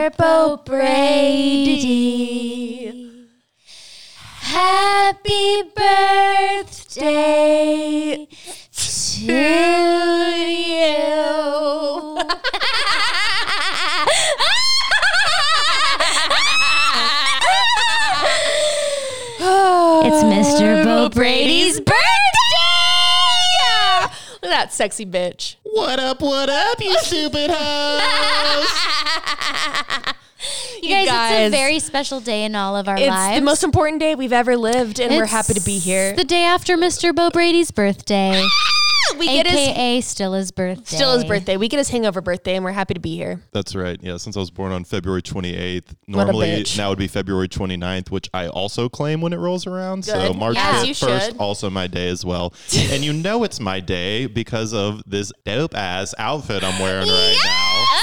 Mr. Beau Brady. Happy birthday to you. It's Mr. Beau Brady's birthday. Look at that sexy bitch. What up, what up, you stupid hoes? You guys, it's a very special day in all of our It's lives. the most important day we've ever lived, and we're happy to be here. The day after Mr. Beau Brady's birthday, we get his aka still his birthday. still his birthday. We get his hangover birthday, and we're happy to be here. That's right. Yeah, since I was born on February 28th, normally now would be February 29th, which I also claim when it rolls around. So March As you 1st, also my day as well. and you know it's my day because of this dope ass outfit I'm wearing right now.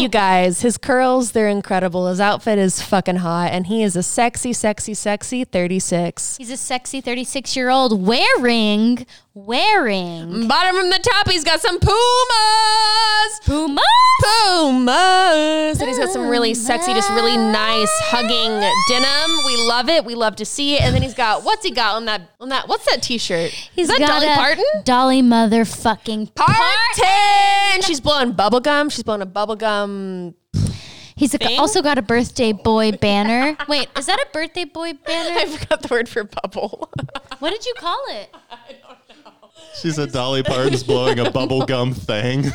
You oh. guys, his curls, they're incredible. His outfit is fucking hot, and he is a sexy, sexy, sexy 36. He's a sexy 36 year old wearing, wearing Bottom from the top, he's got some Pumas. Puma. Pumas. And he's got some really sexy, just really nice hugging denim. We love it. We love to see it. And then he's got, what's he got on that, on that, what's that t-shirt? He's is that got Dolly Parton? Dolly motherfucking Parton. And she's blowing bubble gum. She's blowing a bubble gum. He's a, also got a birthday boy banner. Wait, is that a birthday boy banner? I forgot the word for bubble. What did you call it? I don't know. She's a Dolly Parton's blowing a bubblegum thing.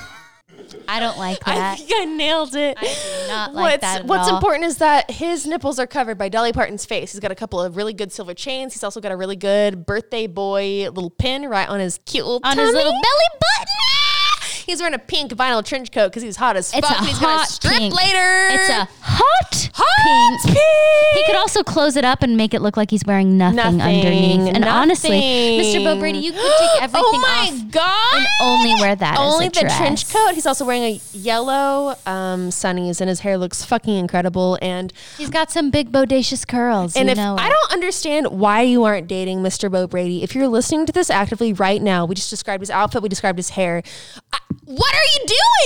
I don't like I that. think I nailed it. I do not like what's that at what's all. important is that his nipples are covered by Dolly Parton's face. He's got a couple of really good silver chains. He's also got a really good birthday boy little pin right on his cute little On his little belly button. He's wearing a pink vinyl trench coat because he's hot as It's fuck. a and he's gonna strip pink. later. It's a hot, hot pink. pink. He could also close it up and make it look like he's wearing nothing, Nothing, underneath. And honestly, Mr. Beau. Brady, you could take everything oh my off god! and only wear that Only the dress. trench coat. He's also wearing a yellow um, sunnies, and his hair looks fucking incredible. And He's got some big bodacious curls. And if I don't understand why you aren't dating Mr. Beau Brady, if you're listening to this actively right now, we just described his outfit, we described his hair. I, what are you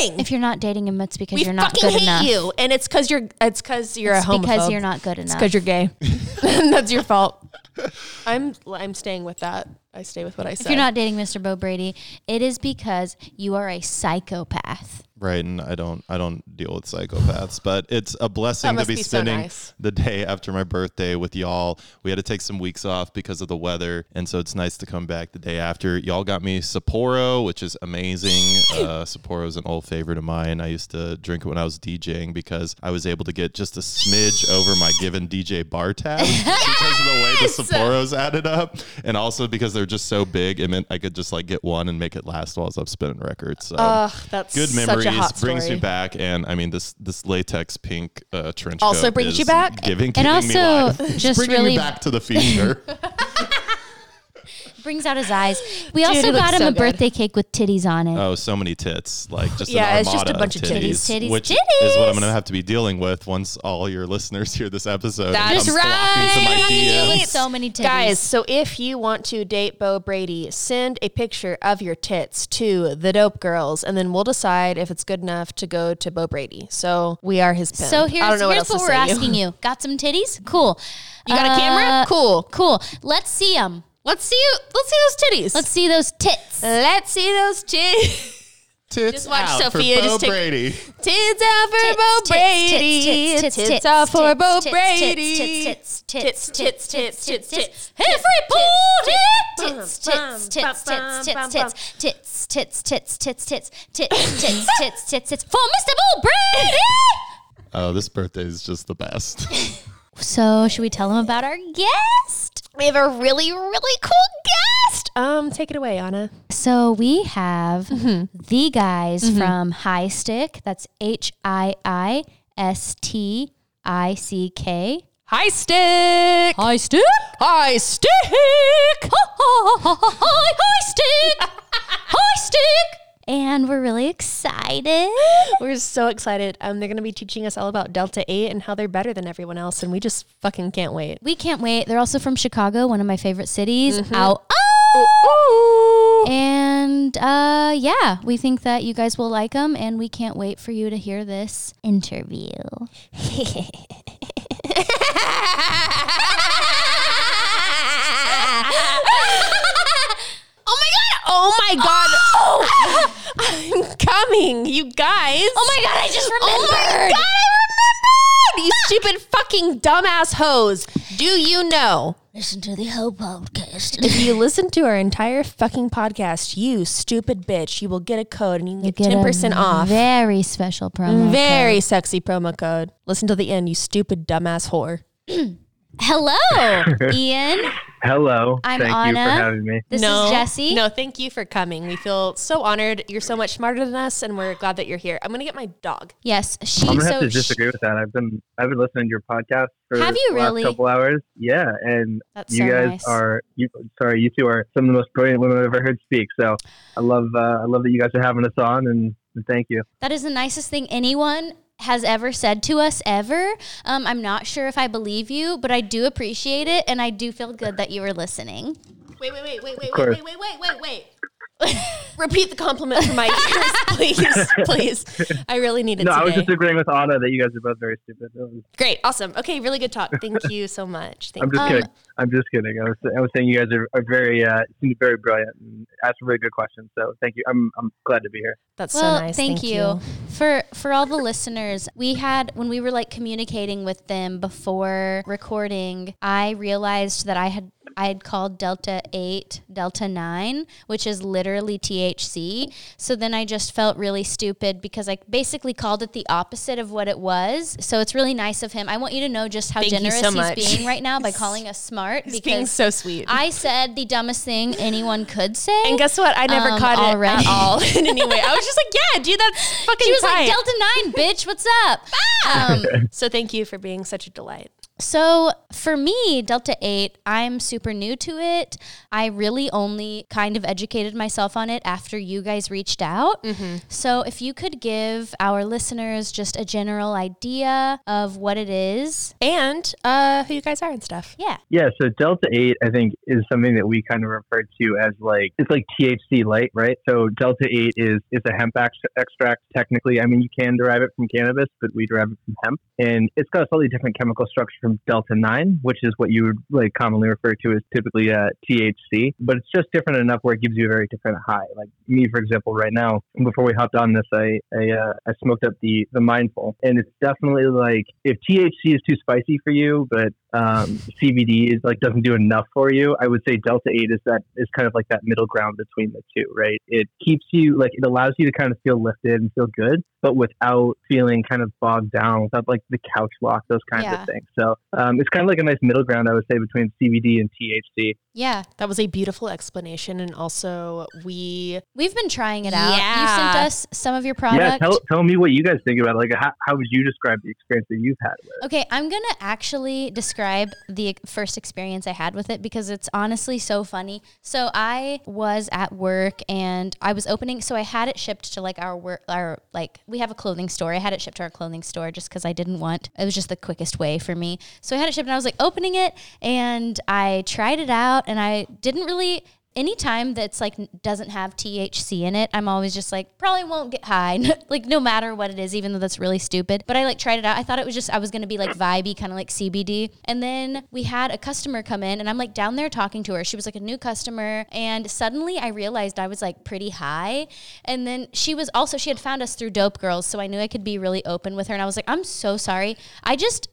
doing? if you're not dating him, it's because we you're not fucking good hate enough. you, and it's because you're it's because you're It's a homophobe. because you're not good It's enough. because you're gay. That's your fault. I'm I'm staying with that. I stay with what I said. If you're not dating Mr. Beau Brady, it is because you are a psychopath. Right, and I don't I don't deal with psychopaths, but it's a blessing to be, be so spending nice. the day after my birthday with y'all. We had to take some weeks off because of the weather, and so it's nice to come back the day after. Y'all got me Sapporo, which is amazing. Uh, Sapporo is an old favorite of mine. I used to drink it when I was DJing because I was able to get just a smidge over my given DJ bar tab because of the way the Sapporos added up, and also because they're just so big, it meant I could just like get one and make it last while I was spinning records. So Ugh, that's good memories a hot brings story. me back and i mean this this latex pink uh, trench Also brings you back? giving, And giving me also. Just bringing really- me back to the future Brings out his eyes. We Dude, also it looks got him so a good. birthday cake with titties on it. oh so many tits like just Yeah, an it's just a armada bunch of titties. Titties, titties. which titties. is what i'm gonna have to be dealing with once all your listeners hear this episode That's and come flocking to my right. DMs. with so many titties. Guys, so if you want to date Beau Brady, send a picture of your tits to the Dope Girls, and then we'll decide if it's good enough to go to Beau Brady. So we are his pimp. So I here's, don't know what, here's else what to we're say asking you. Got some titties? Cool. You got a camera? Uh, Cool. Cool. Let's see them. Let's see. you. Let's see those titties. Let's see those tits. Let's see those titties. Tits just watch out Sophia for Beau just Brady. Tits out for Beau Brady. Tits out for Beau Brady. Tits, tits, tits, tits, tits, tits. Every pool tits. Tits, tits, tits, tits, tits. Tits, tits, tits, tits, tits. Tits, tits, tits, tits, tits. For Mr. Beau Brady. Oh, this birthday is just the best. So, should we tell them about our guest? We have a really, really cool guest. Um, take it away, Anna. So we have the guys from HiiStick. That's H I I S T I C K. HiiStick. High Stick. HiiStick. High Stick. HiiStick. And we're really excited. We're so excited. Um, they're going to be teaching us all about Delta 8 and how they're better than everyone else. And we just fucking can't wait. We can't wait. They're also from Chicago, one of my favorite cities. Mm-hmm. Ow. Oh! And uh, yeah, we think that you guys will like them, and we can't wait for you to hear this interview. Oh my god. Oh my God. I'm coming, you guys. Oh my god, I just remembered. Oh my God, I remembered. You stupid fucking dumbass hoes. Do you know? Listen to the whole podcast. If you listen to our entire fucking podcast, you stupid bitch, you will get a code and you can get, Get 10% off. Very special promo. Very code. sexy promo code. Listen to the end, you stupid dumbass whore. Hello, Ian. Hello. I'm Thank you Anna. for having me. This no, is Jessi. No, thank you for coming. We feel so honored. You're so much smarter than us, and we're glad that you're here. I'm gonna get my dog. Yes, she. I'm gonna so have to sh- disagree with that. I've been I've been listening to your podcast for Have you the last really? couple hours. Yeah, and That's you so guys nice. are you sorry, you two are some of the most brilliant women I've ever heard speak. So I love uh, I love that you guys are having us on and, and thank you. That is the nicest thing anyone has ever said to us ever. Um, I'm not sure if I believe you, but I do appreciate it, and I do feel good that you were listening. Wait, wait, wait, wait, wait, course. wait, wait, wait, wait, wait. Repeat the compliment for my ears, please, please. I really need it No, I was today. just agreeing with Anna that you guys are both very stupid. Was- Great, awesome. Okay, really good talk. Thank you so much. Thank I'm just you. Um, kidding. I'm just kidding. I was I was saying you guys are, are very uh seem very brilliant and ask very good questions. So thank you. I'm I'm glad to be here. That's well, so nice. thank, you. for for all the listeners. We had when we were like communicating with them before recording. I realized that I had I had called Delta Eight Delta Nine, which is literally THC. So then I just felt really stupid because I basically called it the opposite of what it was. So it's really nice of him. I want you to know just how Thank generous so he's much. being right now by calling us smart He's being because so sweet. I said the dumbest thing anyone could say. and guess what? I never Um, caught it at all in any way. I was just like, yeah, dude, that's fucking she was tight. like Delta Nine, bitch. What's up? Um, So thank you for being such a delight. So for me, Delta 8, I'm super new to it. I really only kind of educated myself on it after you guys reached out. So if you could give our listeners just a general idea of what it is. And uh, who you guys are and stuff. Yeah. Yeah, so Delta 8, I think, is something that we kind of refer to as like, it's like THC light, right? So Delta 8 is, is a hemp ex- extract, technically. I mean, you can derive it from cannabis, but we derive it from hemp. And it's got a slightly different chemical structure from Delta 9, which is what you would like commonly refer to as typically uh, THC. But it's just different enough where it gives you a very different high. Like me, for example, right now, before we hopped on this, I, I, uh, I smoked up the, the Mindful. And it's definitely like, if THC is too spicy for you, but um, CBD is like doesn't do enough for you. I would say Delta Eight is that is kind of like that middle ground between the two, right? It keeps you like it allows you to kind of feel lifted and feel good, but without feeling kind of bogged down, without like the couch lock, those kinds Yeah. of things. So um, it's kind of like a nice middle ground, I would say, between CBD and THC. Yeah. That was a beautiful explanation. And also, we We've been trying it out. Yeah. You sent us some of your product. Yeah, tell, tell me what you guys think about it. Like, how, how would you describe the experience that you've had with it? Okay, I'm going to actually describe the first experience I had with it because it's honestly so funny. So I was at work and I was opening so I had it shipped to like our work our like we have a clothing store. I had it shipped to our clothing store just cuz I didn't want it was just the quickest way for me. So I had it shipped and I was like opening it and I tried it out and I didn't really anytime that's like doesn't have THC in it, I'm always just like probably won't get high, like no matter what it is, even though that's really stupid. But I like tried it out. I thought it was just I was gonna be like vibey, kind of like CBD. And then we had a customer come in, and I'm like down there talking to her. She was like a new customer, and suddenly I realized I was like pretty high. And then she was also she had found us through Dope Girls, so I knew I could be really open with her. And I was like, I'm so sorry. I just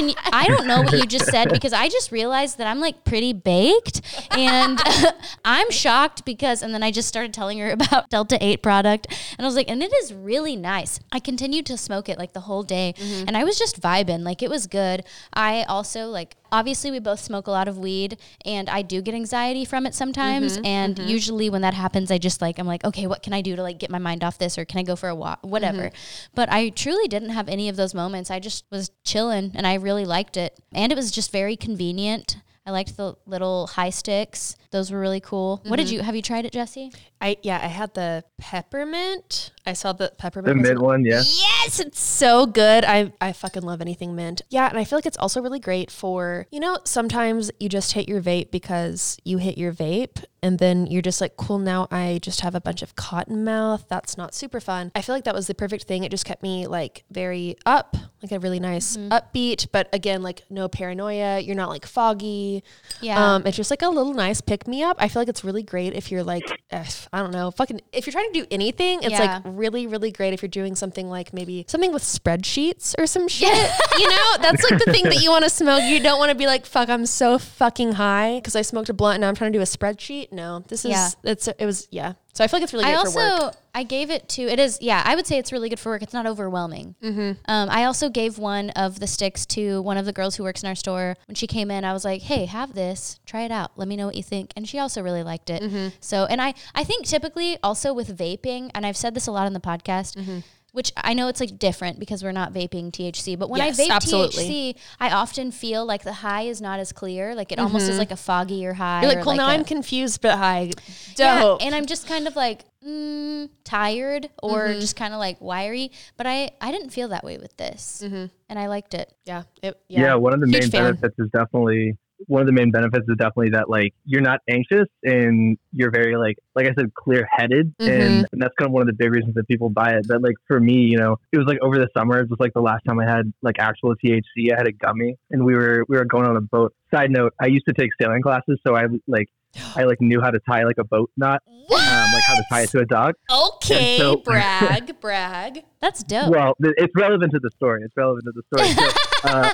you, I don't know what you just said because I just realized that I'm like pretty baked and I'm shocked because and then I just started telling her about Delta 8 product and I was like and it is really nice. I continued to smoke it like the whole day mm-hmm. and I was just vibing like it was good. I also like obviously we both smoke a lot of weed and I do get anxiety from it sometimes mm-hmm, and mm-hmm. usually when that happens I just like I'm like okay what can I do to like get my mind off this or can I go for a walk whatever. Mm-hmm. But I truly didn't have any of those moments. I just was chilling and I really liked it and it was just very convenient. I liked the little high sticks. Those were really cool. What did you have you tried it, Jessi? I yeah, I had the peppermint. I saw the The peppermint. The mint one, yeah. Yes, it's so good. I I fucking love anything mint. Yeah, and I feel like it's also really great for, you know, sometimes you just hit your vape because you hit your vape and then you're just like, cool, now I just have a bunch of cotton mouth. That's not super fun. I feel like that was the perfect thing. It just kept me like very up, like a really nice upbeat, but again, like no paranoia. You're not like foggy. Yeah. Um, it's just like a little nice pick me up. I feel like it's really great if you're like, I don't know, fucking, if you're trying to do anything, it's Yeah. like really, really great if you're doing something like maybe something with spreadsheets or some shit. you know, that's like the thing that you want to smoke. You don't want to be like, fuck, I'm so fucking high because I smoked a blunt and now I'm trying to do a spreadsheet. No, this is, Yeah. it's, it was, yeah. So I feel like it's really I great for work. I gave it to it is yeah I would say it's really good for work. It's not overwhelming. Mm-hmm. Um, I also gave one of the sticks to one of the girls who works in our store. When she came in, I was like, "Hey, have this. Try it out. Let me know what you think." And she also really liked it. Mm-hmm. So, and I I think typically also with vaping, and I've said this a lot in the podcast. Mm-hmm. Which I know it's like different because we're not vaping THC, but when Yes, I vape absolutely. THC, I often feel like the high is not as clear. Like it almost is like a foggier high. Mm-hmm. You're like, or cool, now i I'm confused but high. yeah, Dope. and I'm just kind of like mm, tired or Mm-hmm. just kind of like wiry. But I I didn't feel that way with this, and I liked it. yeah. It, Yeah, yeah. one of the Huge main fan. benefits is definitely one of the main benefits is definitely that like you're not anxious and you're very like like I said clear headed Mm-hmm. and, and that's kind of one of the big reasons that people buy it. But like for me, you know, it was like over the summer, it was like the last time I had like actual THC. I had a gummy and we were we were going on a boat. Side note, I used to take sailing classes, so I like I like knew how to tie like a boat knot, um, like how to tie it to a dog. Okay, so- brag, brag. That's dope. Well, th- it's relevant to the story. It's relevant to the story. So, uh,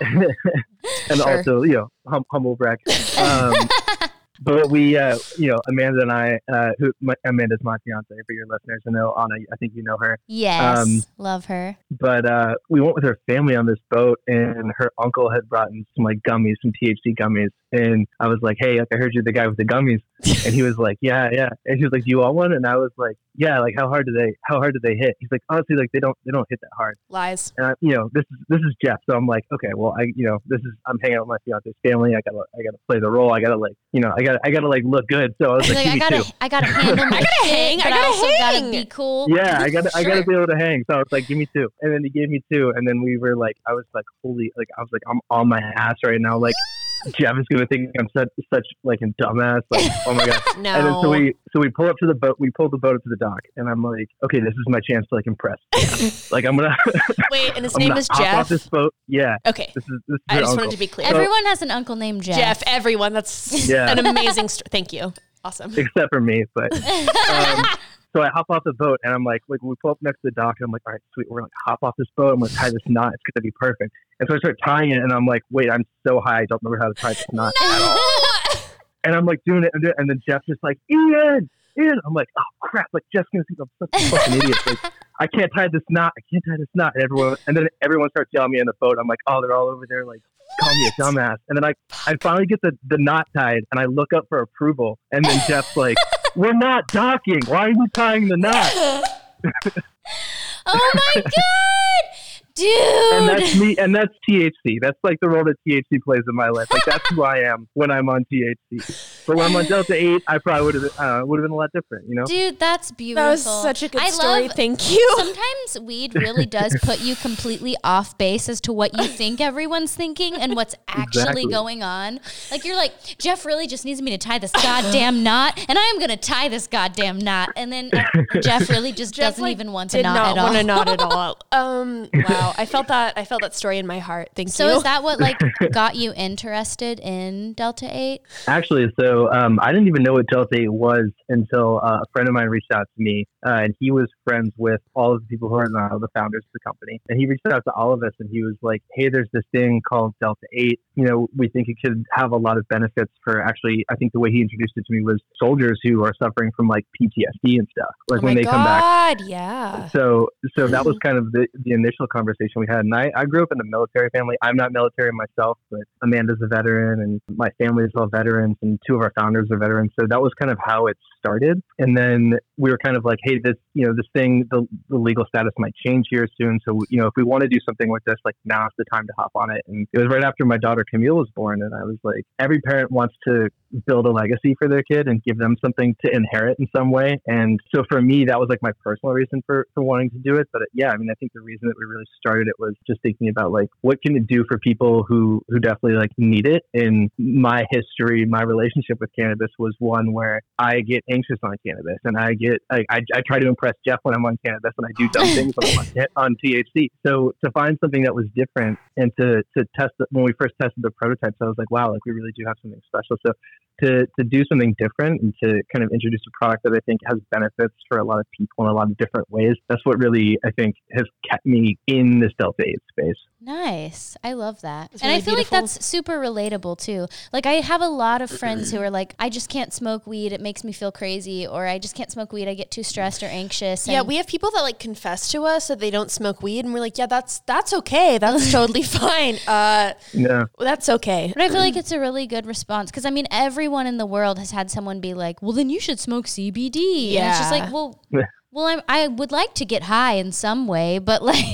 and Sure. also, you know, hum- humble brag. Um, but we, uh, you know, Amanda and I, uh, who my, Amanda's my fiance for your listeners. I know Anna. I think you know her. yes, um, love her. But uh, we went with her family on this boat, and her uncle had brought in some like gummies, some THC gummies. And I was like, "Hey, like I heard you're the guy with the gummies," and he was like, "Yeah, yeah." And he was like, "Do you want one?" And I was like, "Yeah." Like, how hard do they? How hard do they hit? He's like, "Honestly, like they don't, they don't hit that hard." Lies. and I, you know, this is this is Jeff. So I'm like, okay, well, I, you know, this is I'm hanging out with my fiance's family. I gotta, I gotta play the role. I gotta like, you know, I gotta, I gotta like look good. So I was like, like, I gotta, two. I gotta handle my gotta hang, I gotta also hang. gotta be cool. Yeah, I gotta, I gotta be able to hang. So I was like, give me two, and then he gave me two, and then we were like, I was like, holy, like I was like, I'm on my ass right now, like. Jeff is gonna think I'm such such like a dumbass. Like, oh my god! No. And then so we so we pull up to the boat. We pull the boat up to the dock, and I'm like, okay, this is my chance to like impress. Like I'm gonna, Wait, and his I'm name is hop off Jeff. this boat. Yeah, Okay. this is this is I just uncle. wanted to be clear. Everyone has an uncle named Jeff. Jeff, everyone. That's Yeah. an amazing story. Thank you. Awesome. except for me. But um, so I hop off the boat and I'm like, like we pull up next to the dock and I'm like, all right, sweet, we're gonna hop off this boat. I'm gonna tie this knot. It's gonna be perfect. And so I start tying it and I'm like, wait, I'm so high, I don't remember how to tie this knot at all. And I'm like doing it, and, doing it, and then Jeff's just like, Ian, Ian. I'm like, oh crap, like Jeff's gonna think I'm such a fucking idiot. Like I can't tie this knot. I can't tie this knot. And everyone, and then everyone starts yelling at me in the boat. I'm like, oh, they're all over there, like. Call me a dumbass, and then I, I finally get the, the knot tied, and I look up for approval, and then Jeff's like, "We're not docking. Why are you tying the knot?" oh my god, dude. And that's me, and that's THC. That's like the role that THC plays in my life. Like that's who I am when I'm on THC. But when I'm on Delta Eight, I probably would have uh, would have been a lot different, you know. Dude, that's beautiful. That was such a good I story. Love, Thank you. Sometimes weed really does put you completely off base as to what you think everyone's thinking and what's actually Exactly. going on. Like you're like, Jeff really just needs me to tie this goddamn knot, and I am gonna tie this goddamn knot. And then uh, Jeff really just Jeff, doesn't like, even want to knot not at all. want to knot at all. Um, wow, I felt that. I felt that story in my heart. Thank so you. is that what like got you interested in Delta Eight? Actually, so um, I didn't even know what Delta 8 was until uh, a friend of mine reached out to me, uh, and he was friends with all of the people who are now the founders of the company. And he reached out to all of us, and he was like, "Hey, there's this thing called Delta 8. You know, we think it could have a lot of benefits for actually. I think the way he introduced it to me was soldiers who are suffering from like PTSD and stuff, like oh when my they come back." God, yeah. So, so that was kind of the, the initial conversation conversation we had. And I, I grew up in a military family. I'm not military myself, but Amanda's a veteran and my family is all veterans and two of our founders are veterans. So that was kind of how it started. And then we were kind of like, hey, this, you know, this thing, the, the legal status might change here soon. So, you know, if we want to do something with this, like now's the time to hop on it. And it was right after my daughter Camille was born. And I was like, every parent wants to build a legacy for their kid and give them something to inherit in some way. And so for me, that was like my personal reason for, for wanting to do it. But yeah, I mean, I think the reason that we really started it was just thinking about like, what can it do for people who, who definitely like need it? In my history, my relationship with cannabis was one where I get anxious on cannabis and I get, I, I, I try to impress Jeff when I'm on cannabis and I do dumb things when I'm on, on THC. So to find something that was different and to, to test it, when we first tested the prototypes, I was like, wow, like we really do have something special. So to, to do something different and to kind of introduce a product that I think has benefits for a lot of people in a lot of different ways. That's what really I think has kept me in this Delta 8 space. Nice. I love that. It's and really I feel beautiful. like that's super relatable too. Like I have a lot of friends who are like, I just can't smoke weed. It makes me feel crazy. Or I just can't smoke weed. I get too stressed or anxious. Yeah, we have people that like confess to us that they don't smoke weed, and we're like, yeah, that's that's okay. That's totally fine. Uh, Yeah. that's okay. But I feel like it's a really good response because I mean, everyone in the world has had someone be like, "Well, then you should smoke CBD." And it's just like, well, well, I'm, I would like to get high in some way, but like,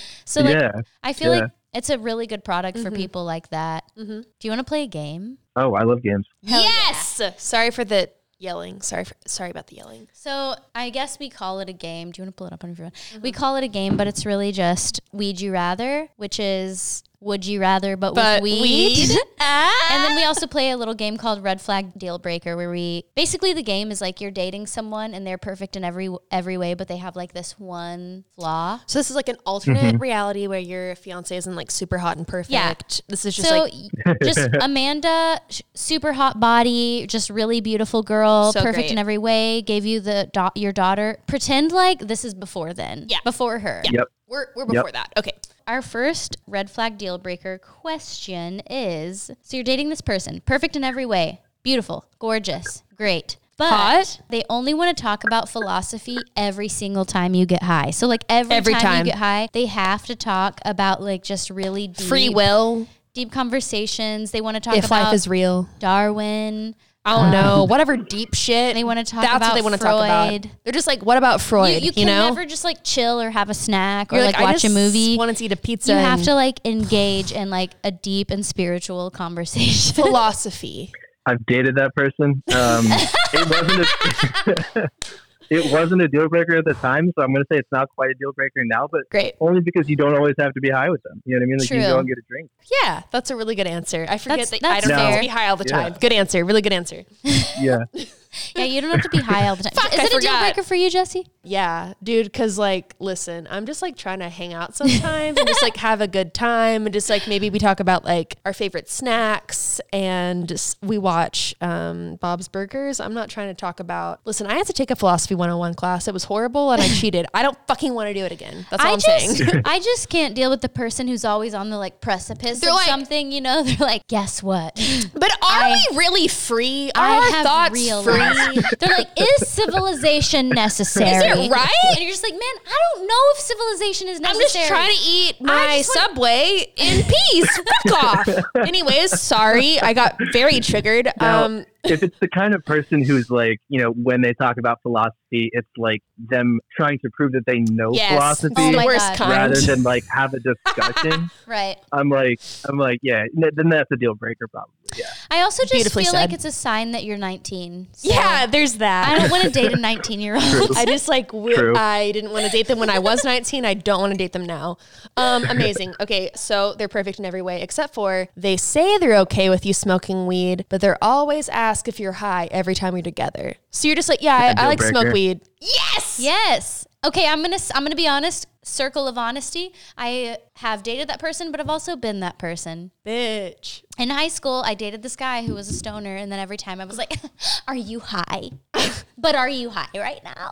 so like, yeah. I feel yeah. like it's a really good product for people like that. Mhm. Do you want to play a game? Oh, I love games. Hell yeah. yes. Sorry for the yelling. Sorry for sorry about the yelling. So I guess we call it a game. Do you want to pull it up on your phone? We call it a game, but it's really just Weed You Rather, which is Would You Rather, but, But with weed. weed. and then we ah. also play a little game called Red Flag Deal Breaker, where we basically the game is like you're dating someone and they're perfect in every every way, but they have like this one flaw. So this is like an alternate mm-hmm. reality where your fiance isn't like super hot and perfect. Yeah. This is just so like just Amanda, sh- super hot body, just really beautiful girl, So perfect great. in every way. Gave you the da- your daughter. Pretend like this is before then. Yeah. before her. Yeah. Yep. we're we're before that. Okay. Our first red flag deal breaker question is: So you're dating this person, perfect in every way, beautiful, gorgeous, great. But Hot. they only want to talk about philosophy every single time you get high. So like every, Every time, time. you get high, they have to talk about like just really deep, Free will. deep conversations. They want to talk If about life is real. Darwin. I don't know. Whatever deep shit. They wanna talk That's about what they want to talk about. Freud. They're just like, what about Freud? You, you can know? never just like chill or have a snack or You're like, I watch a just movie. Want to eat a pizza? You have and to like engage in like a deep and spiritual conversation. philosophy. I've dated that person. Um, it wasn't a, it wasn't a deal breaker at the time, so I'm going to say it's not quite a deal breaker now, but Great. only because you don't always have to be high with them. You know what I mean? Like you can True. go and get a drink. Yeah, that's a really good answer. I forget That's- that I don't have fair. to be high all the Yeah. time. Good answer. Really good answer. Yeah. yeah, you don't have to be high all the time. Fuck, Is I it a deal breaker for you, Jessi? Yeah, dude, because like, listen, I'm just like trying to hang out sometimes and just like have a good time and just like maybe we talk about like our favorite snacks and we watch um, Bob's Burgers. I'm not trying to talk about, listen, I had to take a philosophy 101 class. It was horrible and I cheated. I don't fucking want to do it again. That's all I am just, saying. I just can't deal with the person who's always on the like precipice They're of like- something. You know, they're like, guess what? But are I- we really free? Are I our thoughts realized. Free? They're like, is civilization necessary? Is it right? And you're just like, man, I don't know if civilization is necessary. I'm necessary. just trying to eat my just want- Subway in peace. Fuck off. Anyways, sorry. I got very triggered. Now, Um, if it's the kind of person who's like, you know, when they talk about philosophy, it's like them trying to prove that they know yes. philosophy Oh worst God. kind. rather than like have a discussion. Right. I'm like, I'm like, yeah, then that's a deal breaker, probably. Yeah. I also just Beautifully feel like it's a sign that you're 19. So yeah, there's that. I don't want to date a 19 year old. I just like w- True. I didn't want to date them when I was 19. I don't want to date them now. Um, amazing. Okay, so they're perfect in every way except for they say they're okay with you smoking weed, but they're always ask if you're high every time you're together. So you're just like, yeah, I, I like to smoke weed. Yes. Yes. Okay, I'm gonna I'm gonna be honest. Circle of honesty. I have dated that person, but I've also been that person. Bitch. In high school, I dated this guy who was a stoner, and then every time I was like, "Are you high? but are you high right now?"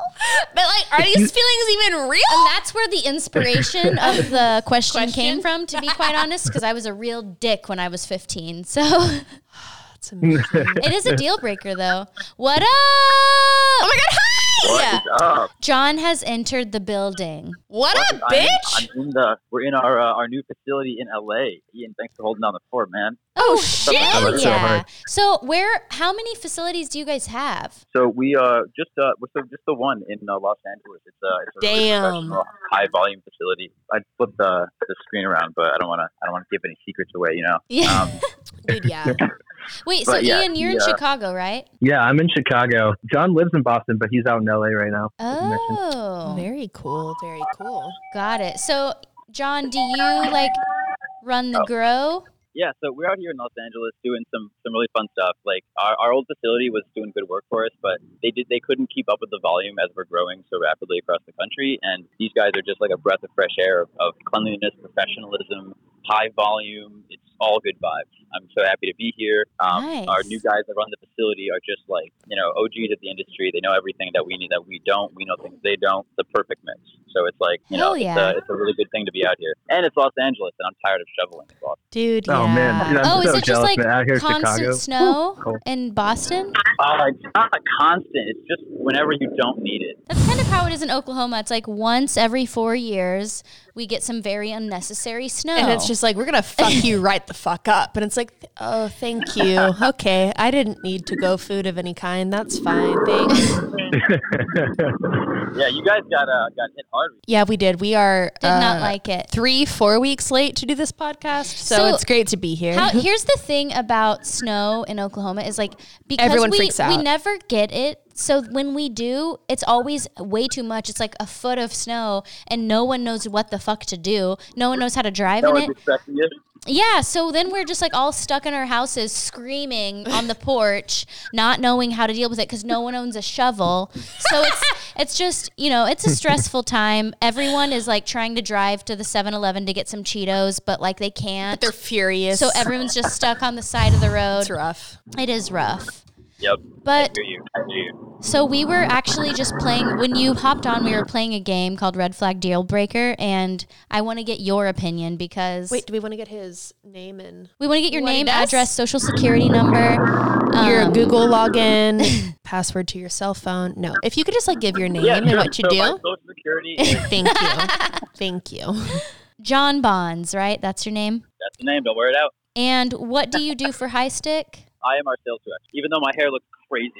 But like, are these feelings even real? And that's where the inspiration of the question, Question? came from. To be quite honest, because I was a real dick when I was 15. So That's It's amazing. It is a deal breaker though. What up? oh my god, hi! What is up? Jon has entered the building. What up, I'm- bitch? I'm in the. We're in our uh, our new facility in LA. Ian, thanks for holding down the fort, man. Oh shit! I worked so yeah. hard. So where? How many facilities do you guys have? So we uh just uh so just the one in uh, Los Angeles. It's uh it's a Damn. professional, high volume facility. I flipped the the screen around, but I don't want to I don't want to give any secrets away. You know. Yeah. Um, Dude, yeah. Wait. So yeah, Ian, you're in. Chicago, right? Yeah, I'm in Chicago. Jon lives in Boston, but he's out in LA right now. as you mentioned. Oh, Very cool. Very cool. got it. So Jon, do you like run Oh. the grow? Yeah, so we're out here in Los Angeles doing some some really fun stuff. Like our, our old facility was doing good work for us, but they did they couldn't keep up with the volume as we're growing so rapidly across the country. And these guys are just like a breath of fresh air of, of cleanliness, professionalism, high volume. It's all good vibes. I'm so happy to be here. Um, Nice. Our new guys that run the facility are just like you know OGs of the industry. They know everything that we need that we don't. We know things they don't. The perfect mix. So it's like you know yeah. it's, a, it's a really good thing to be out here. And it's Los Angeles, and I'm tired of shoveling. It's. Dude, yeah. Oh man, Dude, oh, so is it just like. Out here constant Chicago. snow cool. in Boston? Uh, it's not constant. It's just whenever you don't need it. That's kind of how it is in Oklahoma. It's like once every four years we get some very unnecessary snow. And it's just like, we're going to fuck you right the fuck up. And it's like, oh, thank you. Okay. I didn't need to go food of any kind. That's fine. Thanks. Yeah, you guys got uh, got hit hard. yeah, we did. We are did not uh, like it. three, four weeks late to do this podcast. So, So- it's great to be here. How, here's the thing about snow in Oklahoma is like because Everyone we, freaks we never get it. So when we do, it's always way too much. It's like a foot of snow, and no one knows what the fuck to do. No one knows how to drive No in it. it. Yeah, so then we're just like all stuck in our houses screaming on the porch, not knowing how to deal with it because no one owns a shovel. So it's it's just, you know, it's a stressful time. Everyone is like trying to drive to the 7-Eleven to get some Cheetos, but like they can't. They're furious. So everyone's just stuck on the side of the road. it's rough. It is rough. Yep. But I hear you. I hear you. so we were actually just playing when you hopped on, we were playing a game called Red Flag Deal Breaker and I want to get your opinion because Wait, do we want to get his name and we want to get your name, it address, social security number. your um, Google login, password to your cell phone? No. If you could just like give your name Yeah, and sure. what you so do. My social security. Thank you. Thank you. Jon Bonds, right? That's your name. that's the name. Don't wear it out. And what do you do for HiiStick? I am our sales director. Even though my hair looks crazy.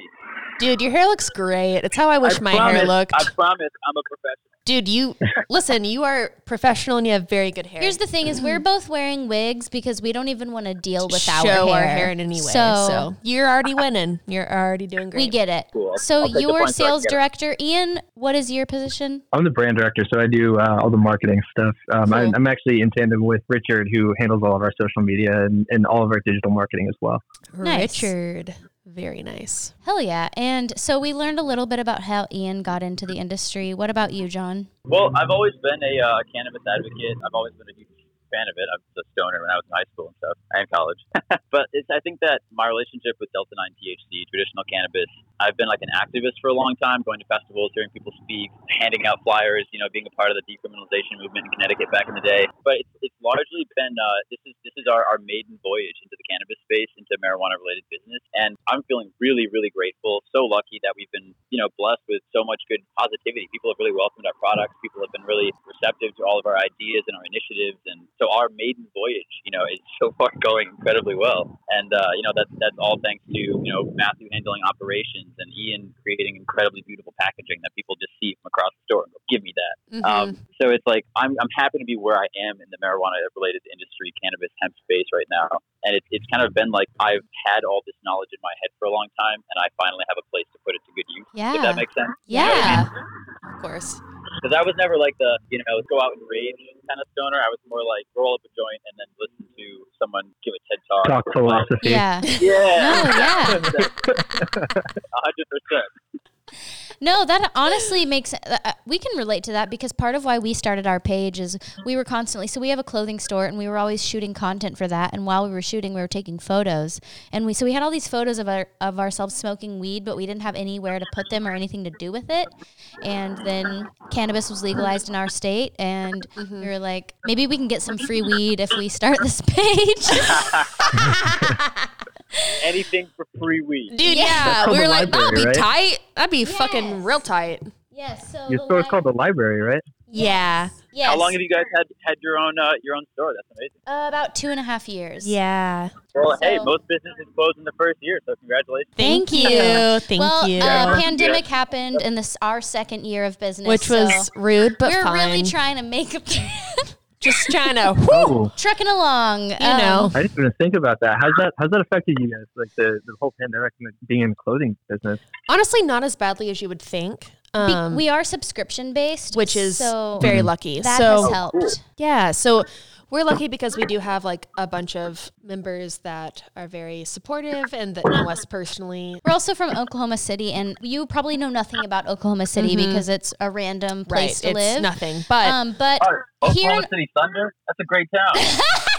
Dude, your hair looks great. It's how I wish I my promise, hair looked. I promise I'm a professional. Dude, you listen, you are professional and you have very good hair. Here's the thing: is we're both wearing wigs because we don't even want to deal with show our hair. our hair in any way. So, So, you're already winning. You're already doing great. we get it. Cool. So I'll your points so I sales it. director, Ian. What is your position? I'm the brand director, so I do uh, all the marketing stuff. Um, I, Cool. I'm actually in tandem with Richard, who handles all of our social media and, and all of our digital marketing as well. Nice. Richard. Very nice. Hell yeah! And so we learned a little bit about how Ian got into the industry. What about you, Jon? Well, I've always been a uh, cannabis advocate. I've always been a huge fan of it. I was a stoner when I was in high school and stuff, and college. but it's, I think that my relationship with Delta 9 THC, traditional cannabis, I've been like an activist for a long time, going to festivals, hearing people speak, handing out flyers, you know, being a part of the decriminalization movement in Connecticut back in the day. But it's, it's largely been uh, this is this is our, our maiden voyage into the cannabis space, into marijuana related business, and I'm feeling really really grateful, so lucky that we've been you know blessed with so much good positivity. People have really welcomed our products. People have been really receptive to all of our ideas and our initiatives, and so our maiden voyage, you know, is so far going incredibly well. And uh, you know that's that's all thanks to you know Matthew handling operations and Ian creating incredibly beautiful packaging that people just see from across the store and go, "Give me that." Mm-hmm. Um, so it's like I'm, I'm happy to be where I am in the marijuana related industry, cannabis hemp space right now. And it, it's kind of been like I've had all this knowledge in my head for a long time, and I finally have a place to put it to good use. If Yeah. that makes sense. Yeah. of course. Because I was never like the, you know, go out and rage kind of stoner. I was more like roll up a joint and then listen to someone give a TED talk. Talk philosophy. Yeah. Yeah. No, yeah. A hundred percent. No, that honestly makes uh, we can relate to that because part of why we started our page is we were constantly so we have a clothing store and we were always shooting content for that. And while we were shooting we were taking photos. And we so we had all these photos of our of ourselves smoking weed but we didn't have anywhere to put them or anything to do with it. And then cannabis was legalized in our state and we were like maybe we can get some free weed if we start this page anything for free weed. Dude, Yeah. yeah. We were the like, that'll be right? tight. That'd be Yes. fucking real tight. Yes. So Your store's li- called the library, right? Yeah. Yes. How long have you guys had had your own uh, your own store? That's amazing. Uh, about two and a half years. Yeah. Well, hey, most businesses close in the first year, so congratulations. Thank Thank you. you. Thank well, you. Uh, pandemic happened in this our second year of business, Which was so rude, but we're fine. really trying to make a Just trying to. Oh, trucking along. You know. I didn't even think about that. How's that? How's that affected you guys? Like the, the whole pandemic and being in the clothing business. Honestly, not as badly as you would think. Um, we are subscription based, which is so very lucky. that so has helped. yeah, so we're lucky because we do have like a bunch of members that are very supportive and that know us personally. We're also from Oklahoma City, and you probably know nothing about Oklahoma City because it's a random place right, to it's live. nothing. But Um, but Oh, here, Oklahoma City Thunder. That's a great town.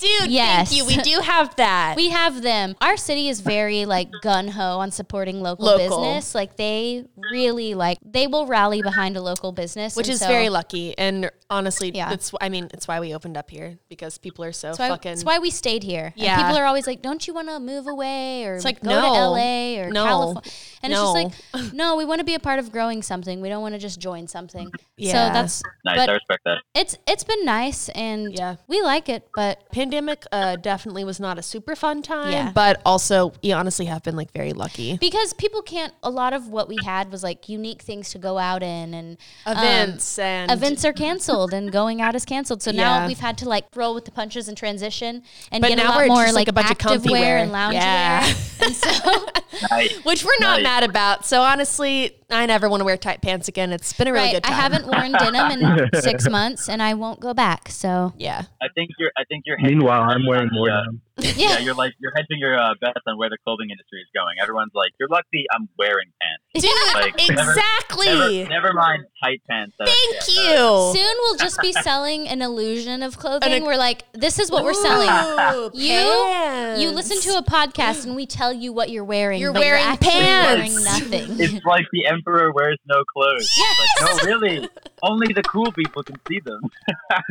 dude, Yes. thank you. We do have that. we have them. Our city is very like gun ho on supporting local, Local. business. Like they really like they will rally behind a local business, which is so very lucky. And honestly, Yeah. that's I mean, it's why we opened up here because people are so That's why, fucking. that's why we stayed here. Yeah. And people are always like, "Don't you want to move away or like, go no. to LA or No. California?" And No. it's just like, "No, we want to be a part of growing something. We don't want to just join something." Yeah. So that's nice. But- I respect that. it's it's been nice and Yeah. we like it, but pandemic uh, definitely was not a super fun time. Yeah. But also, we honestly have been like very lucky. because people can't a lot of what we had was like unique things to go out in and um, Events and events are canceled and going out is canceled. So now we've had to like roll with the punches and transition and But get a now lot we're more like, like, a bunch of comfy wear wear. and lounge Yeah. wear. And so Nice. which we're not Nice. mad about. So honestly, I never want to wear tight pants again. It's been a really right, good time. I haven't worn denim in six months and I won't go back. So Yeah. I think you're. I think you're. Meanwhile, I'm wearing more uh, denim. Yeah, yeah. you're like you're hedging your uh, bets on where the clothing industry is going. Everyone's like, "You're lucky I'm wearing pants." Dude, Like, exactly. Never, never mind tight pants. that- Thank yeah, you. Soon we'll just be selling an illusion of clothing. An- we're like, this is what we're selling. Ooh, You- pants. You listen to a podcast and we tell you what you're wearing. You're wearing you're pants. wearing nothing. It's like the emperor wears no clothes. It's like, no, really. Only the cool people can see them.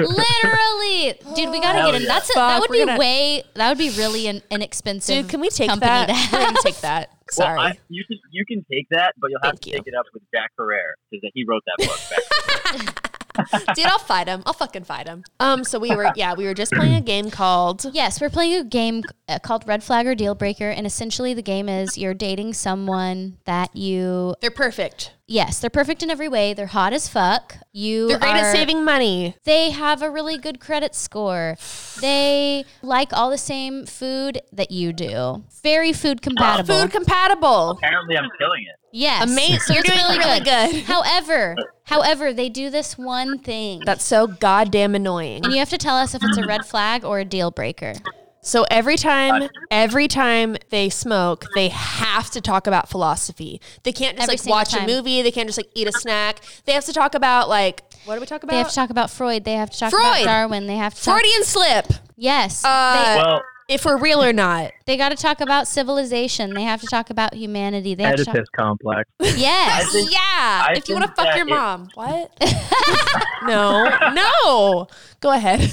Literally, dude, we gotta Hell get in. yeah. That's a, Fuck, that would we're be gonna- way. That would be really an inexpensive. Dude, can we take company that? to We're gonna take that. Sorry. Well, I, you can you can take that, but you'll have Thank to you. take it up with Jack Herrera because he wrote that book. Back Dude, I'll fight him. I'll fucking fight him. Um, so we were, yeah, we were just playing a game called Yes, we're playing a game uh, called Red Flag or Deal Breaker, and essentially the game is you're dating someone that you. They're perfect. Yes, they're perfect in every way. They're hot as fuck. You They're great are, at saving money. They have a really good credit score. They like all the same food that you do. Very food compatible. Food compatible. Apparently, I'm killing it. Yes, Amazing. So You're doing really good. However, however, they do this one thing, That's so goddamn annoying. and you have to tell us if it's a red flag or a deal breaker. So every time, every time they smoke, they have to talk about philosophy. They can't just Every like single watch time. a movie. They can't just like eat a snack. They have to talk about like what do we talk about? They have to talk about Freud. They have to talk Freud. about Darwin. They have to talk. Freudian slip. Yes. Uh, Well, if we're real or not. they got to talk about civilization. They have to talk about humanity. They have to talk. Complex. Yes. think- yeah. I if you want to fuck that your it- mom, what? no, no. Go ahead.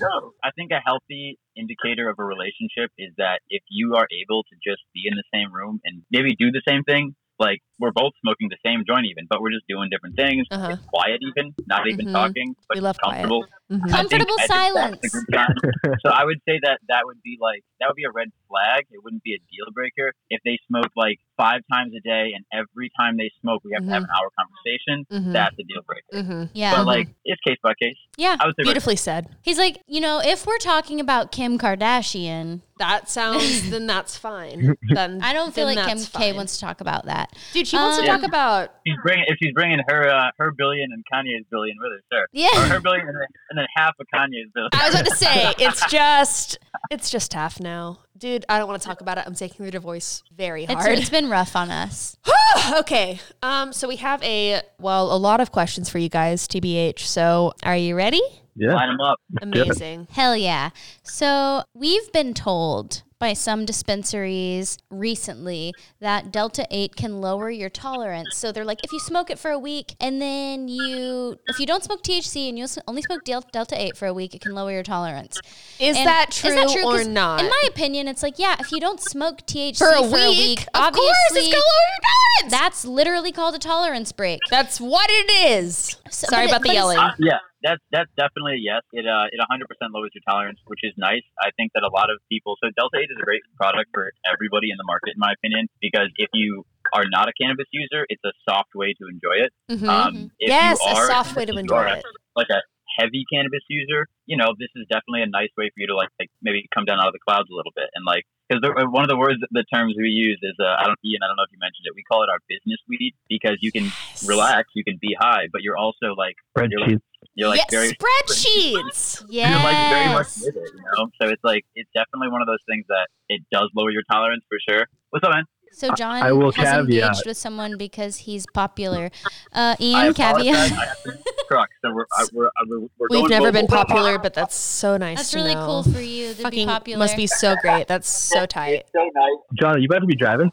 no. I think a healthy indicator of a relationship is that if you are able to just be in the same room and maybe do the same thing, like we're both smoking the same joint even, but we're just doing different things. Uh-huh. It's quiet even, not even Mhm. talking, but We love quiet. comfortable. Mhm. Comfortable think silence. so I would say that that would be like that would be a red flag. It wouldn't be a deal breaker if they smoke like five times a day and every time they smoke we have to have an hour conversation. Mhm. That's a deal breaker. Mhm. Yeah. But like it's case by case. yeah. I would say red Beautifully said. He's like, you know, if we're talking about Kim Kardashian, That sounds. then that's fine. Then I don't feel like Kim that's K wants to talk about that. Dude, she wants to Um, talk about. she's bringing if she's bringing her uh, her billion and Kanye's billion with her, sure. Or Yeah. her billion and then, and then half of Kanye's billion. I was about to say it's just it's just half now, dude. I don't want to talk about it. I'm taking the divorce very It's, hard. it's been rough on us. okay, um, so we have a well, a lot of questions for you guys, tbh. So are you ready? Yeah. Line them up. Amazing. Hell yeah. So we've been told by some dispensaries recently that Delta 8 can lower your tolerance. So they're like, if you smoke it for a week and then you, if you don't smoke THC and you only smoke Delta 8 for a week, it can lower your tolerance. Is And that true or not? In my opinion, it's like, yeah, if you don't smoke THC for a for a week, week, of obviously course it's gonna lower your tolerance. that's literally called a tolerance break. That's what it is. So- Sorry but it- about the yelling. Uh, yeah, that's that's definitely a yes. It uh it 100% lowers your tolerance, which is nice. I think that a lot of people. So Delta 8 is a great product for everybody in the market, in my opinion, because if you are not a cannabis user, it's a soft way to enjoy it. Mhm. Um, if yes, you a soft way to enjoy are it. like a heavy cannabis user, you know, this is definitely a nice way for you to like, like maybe come down out of the clouds a little bit and like because one of the words, the terms we use is uh, I don't Ian, I don't know if you mentioned it. We call it our business weed because you can relax, you can be high, but you're also like you're like, Spreadsheets. You're like yes, very spreadsheets. you're like very much Yes. with it, you know. So it's like it's definitely one of those things that it does lower your tolerance for sure. What's up, man? So Jon I will has caveat. engaged with someone because he's popular. Uh, Ian, apologize. caveat. I have to truck, so we're I, we're, I- we're, we're We've going never been popular, but that's so nice. That's to really know. cool for you to be Fucking popular. must be so great. That's so tight. It's so nice. Jon, you better be driving.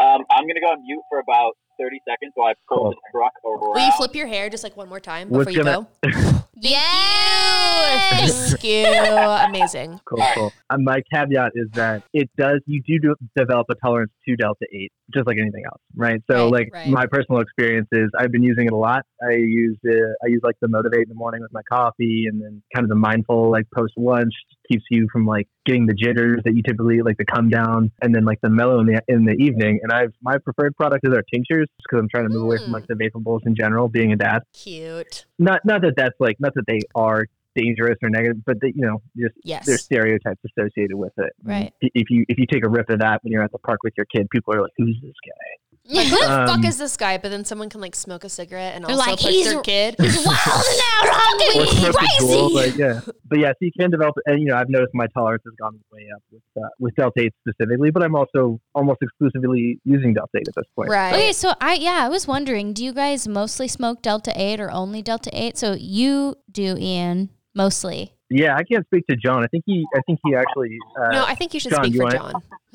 Um, I'm gonna go on mute for about 30 seconds while I pull Cool. the oh. truck over. Will you flip your hair just like one more time What's before you gonna- go? Yes. Thank you. Amazing. Cool, cool. And my caveat is that it does, you do de- develop a tolerance to Delta 8, just like anything else, right? So, Right, like, right. my personal experience is I've been using it a lot. I use it, I use like the Motivate in the morning with my coffee and then kind of the mindful, like, post lunch keeps you from like getting the jitters that you typically like the come down and then like the mellow in the in the evening and i've my preferred product is our tinctures because i'm trying to move away from Mm. like the vapables in general being a dad Cute. not not that that's like not that they are dangerous or negative but that you know just Yes. there's stereotypes associated with it. Right. If- If you if you take a rip of that when you're at the park with your kid, people are like, "Who's this guy?" Like, who the Um, fuck is this guy? But then someone can like smoke a cigarette and They're also like, push "He's their a- kid. He's wild and out on Or me, smoke a Juul, crazy. like, yeah. But yeah, so you can develop, and you know, I've noticed my tolerance has gone way up with uh, with Delta 8 specifically, but I'm also almost exclusively using Delta 8 at this point. Right. Okay, so I yeah, I was wondering, do you guys mostly smoke Delta 8 or only Delta 8? So you do, Ian, mostly. Yeah, I can't speak to Jon. I think he, I think he actually. Uh, no, I think you should Jon, speak you for wanna- Jon.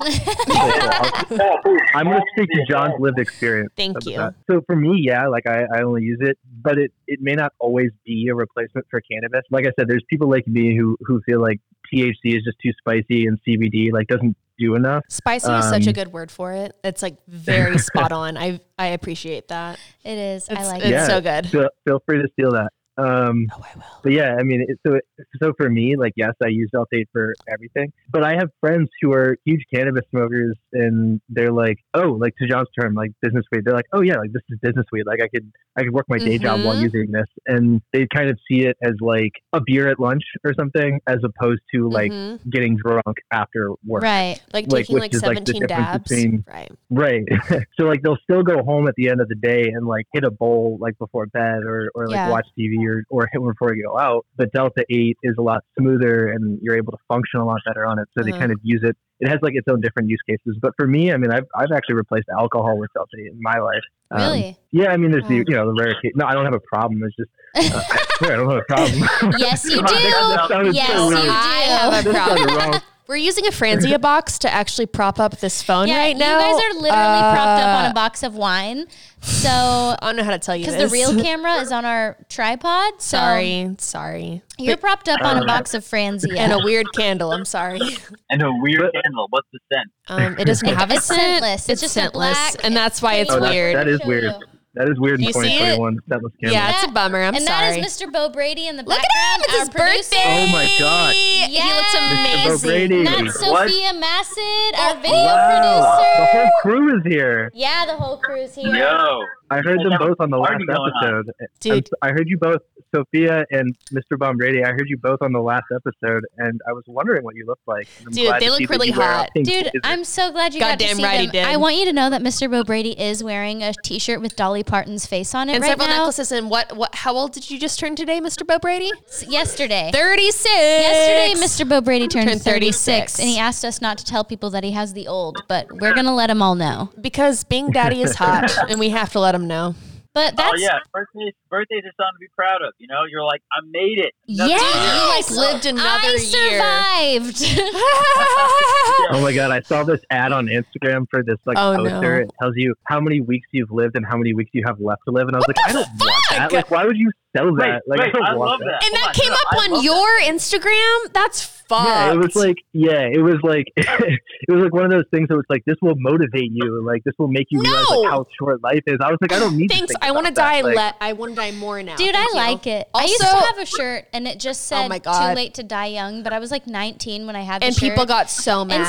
I'm going to speak to Jon's lived experience. Thank you. that. So for me, yeah, like I, I only use it, but it, it may not always be a replacement for cannabis. Like I said, there's people like me who, who feel like THC is just too spicy and CBD like doesn't do enough. Spicy is such a Um, good word for it. It's like very spot on. I I appreciate that. It is. I like it's it. Yeah. so good. Feel, feel free to steal that. Um, Oh, I will. but yeah, I mean, it, so it, so for me, like yes, I use Delta 8 for everything. But I have friends who are huge cannabis smokers, and they're like, oh, like to Jon's term, like business weed. They're like, oh yeah, like this is business weed. Like I could I could work my day job while Mhm. using this, and they kind of see it as like a beer at lunch or something, as opposed to like Mhm. getting drunk after work. Right. like like, taking like is, like, 17 dabs. between- right. Right. so like they'll still go home at the end of the day and like hit a bowl like before bed or, or like Yeah. watch TV or, or hit one before you go out. But Delta 8 is a lot smoother and you're able to function a lot better on it. So they Uh-huh. kind of use it. It has like its own different use cases. But for me, I mean, I've, I've actually replaced alcohol with Delta 8 in my life. Um, Really? yeah. I mean, there's the, you know, the rare case. No, I don't have a problem. It's just, uh, I swear I don't have a problem. yes, you do. Yes, so you do. I have a That sounded problem. Wrong. We're using a Franzia box to actually prop up this phone yeah, right now. you guys are literally propped up on Uh, a box of wine. So, I don't know how to tell you because the real camera is on our tripod. So sorry, sorry. You're propped up on a Uh, box of Franzia. And a weird candle. I'm sorry. And a weird candle. What's the scent? Um, it doesn't have a It's scent. scentless. It's just a scentless, black- and that's why it's Oh, that- weird. that is weird. you. That is weird in You see it? 2021. Scentless candle. yeah, it's a bummer. I'm and sorry. that is Mr. Beau Brady in the Look background. at him! It's our his producer. birthday. Oh my God. He looks Yes. Beau amazing. Brady. That's Sophia Massid, our video Wow. The whole crew is here. Yeah, the whole crew is here. Yo. I heard them both on the last Party going on. episode. Dude. I'm- heard you both, Sophia and Mr. Bomb Brady. I heard you both on the last episode, and I was wondering what you looked like. I'm Dude, they look really you wear a hot. Dude, blazer. I'm so glad you got Goddamn to see right them. did. I want you to know that Mr. Beau Brady is wearing a T-shirt with Dolly Parton's face on it and right several now. necklaces. And what? What? How old did you just turn today, Mr. Beau Brady? Yesterday. Thirty-six. Yesterday, Mr. Beau Brady turned, Turned 36, 36. and he asked us not to tell people that he has the old, but we're gonna let them all know. Because being daddy is hot, and we have to let him know. But oh, that's oh yeah, birthdays birthdays are something to be proud of. You know, you're like, I made it. Nothing Yes! You like lived another I year. survived. Oh my god, I saw this ad on Instagram for this like Oh, poster. no. It tells you how many weeks you've lived and how many weeks you have left to live. And I was like, I don't want that. Like, why would you sell that? Wait, like, wait, I don't I want love that. that. and Hold that on, came no, up I on love your Instagram. That's fucked. Yeah, it was like yeah, it was like it was like one of those things that was like this will motivate you, like this will make you realize like how short life is. I was like, I don't need. Thanks. To think I want to die. Like, le- I want to die more now. Dude, I you. like it. I used to have a shirt and it just oh said Oh my God. too late to die young, but I was like 19 when I had the And shirt. people got so mad. and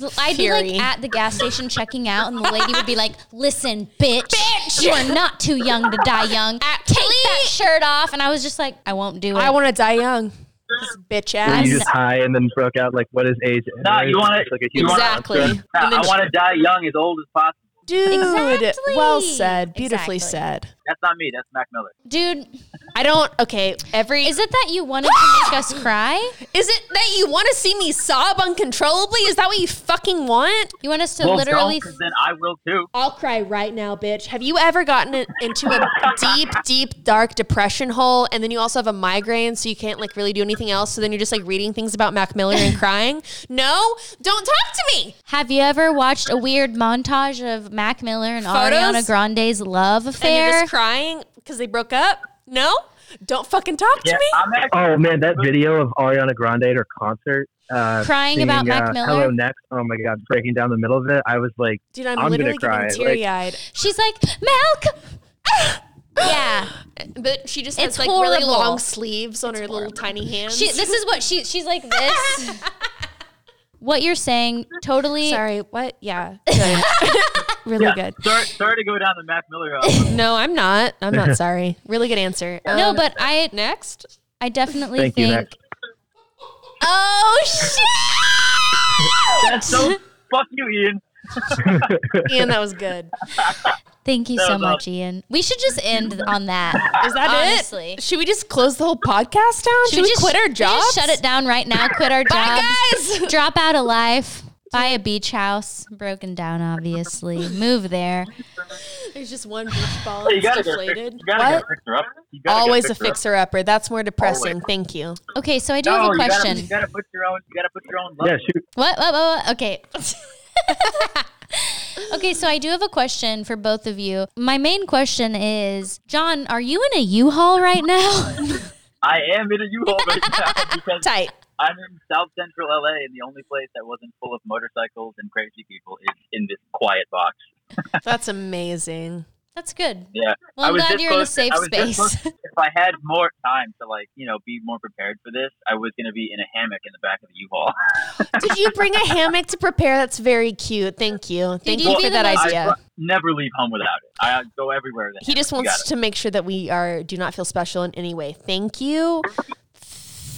so I'd be like at the gas station checking out, and the lady would be like, "Listen, bitch, bitch, you are not too young to die young. Take that shirt off." And I was just like, "I won't do it." I want to die young. This bitch were ass. you just high and then broke out like what is age? Nah, you wanna- like a wanna- Exactly. monster. Nah, And then I want to die young, as old as possible. Dude, Exactly. well said. Beautifully Exactly. said. That's not me. That's Mac Miller. Dude, I don't. Okay, every is it that you wanted to make us cry? Is it that you want to see me sob uncontrollably? Is that what you fucking want? You want us to well, literally? don't, 'cause then I will too. I'll cry right now, bitch. Have you ever gotten into a deep, deep, dark depression hole and then you also have a migraine so you can't like really do anything else? So then you're just like reading things about Mac Miller and crying? No? Don't talk to me. Have you ever watched a weird montage of Mac Miller and Photos? Ariana Grande's love And you're affair? Just crying because they broke up? No? Don't fucking talk Yeah, to me. Actually, Oh man, that video of Ariana Grande at her concert, uh, Crying singing, about Mac uh, Miller? Hello next. Oh my god, breaking down the middle of it. I was like, Dude, I'm, I'm gonna literally cry, getting teary eyed. She's like, Malcolm. yeah. But she just It's has like really long sleeves on her little tiny hands. She, this is what she she's like this. what you're saying totally Sorry, what? Yeah. Good. really yeah, good. Sorry, sorry to go down the Mac Miller. No, I'm not. I'm not sorry. Really good answer. No, Um, but I next. I definitely thank you, think next. Oh shit! that's so. Fuck you, Ian. Ian, that was good. thank you That so was much, Ian. We should just end on that. Is that Honestly. it? Should we just close the whole podcast down? Should, we, just quit our should just jobs? shut it down right now. Quit our jobs. Bye, guys. Drop out of life. Buy a beach house, broken down, obviously. Move there. There's just one beach ball. Hey, you gotta get a fix, deflated. you gotta What? a fixer up. You gotta Always get a fixer up. fixer upper. That's more depressing. Thank you. Okay, so I do No, have a you gotta- question. You gotta, put your own. You gotta put your own. yeah, shoot. What? What? What? what? Okay. okay, so I do have a question for both of you. My main question is, Jon, are you in a U-Haul right now? I am in a U-Haul right now because Tight. I'm in South Central LA, and the only place that wasn't full of motorcycles and crazy people is in this quiet box. That's amazing. That's good. Yeah. Well, I I'm glad you're in a safe this space. if I had more time to like, you know, be more prepared for this, I was gonna be in a hammock in the back of the U-Haul. Did you bring a hammock to prepare? That's very cute. Thank you. Thank you for that most- idea. I never leave home without it. I go everywhere. He just wants to make sure that we are do not feel special in any way. Thank you.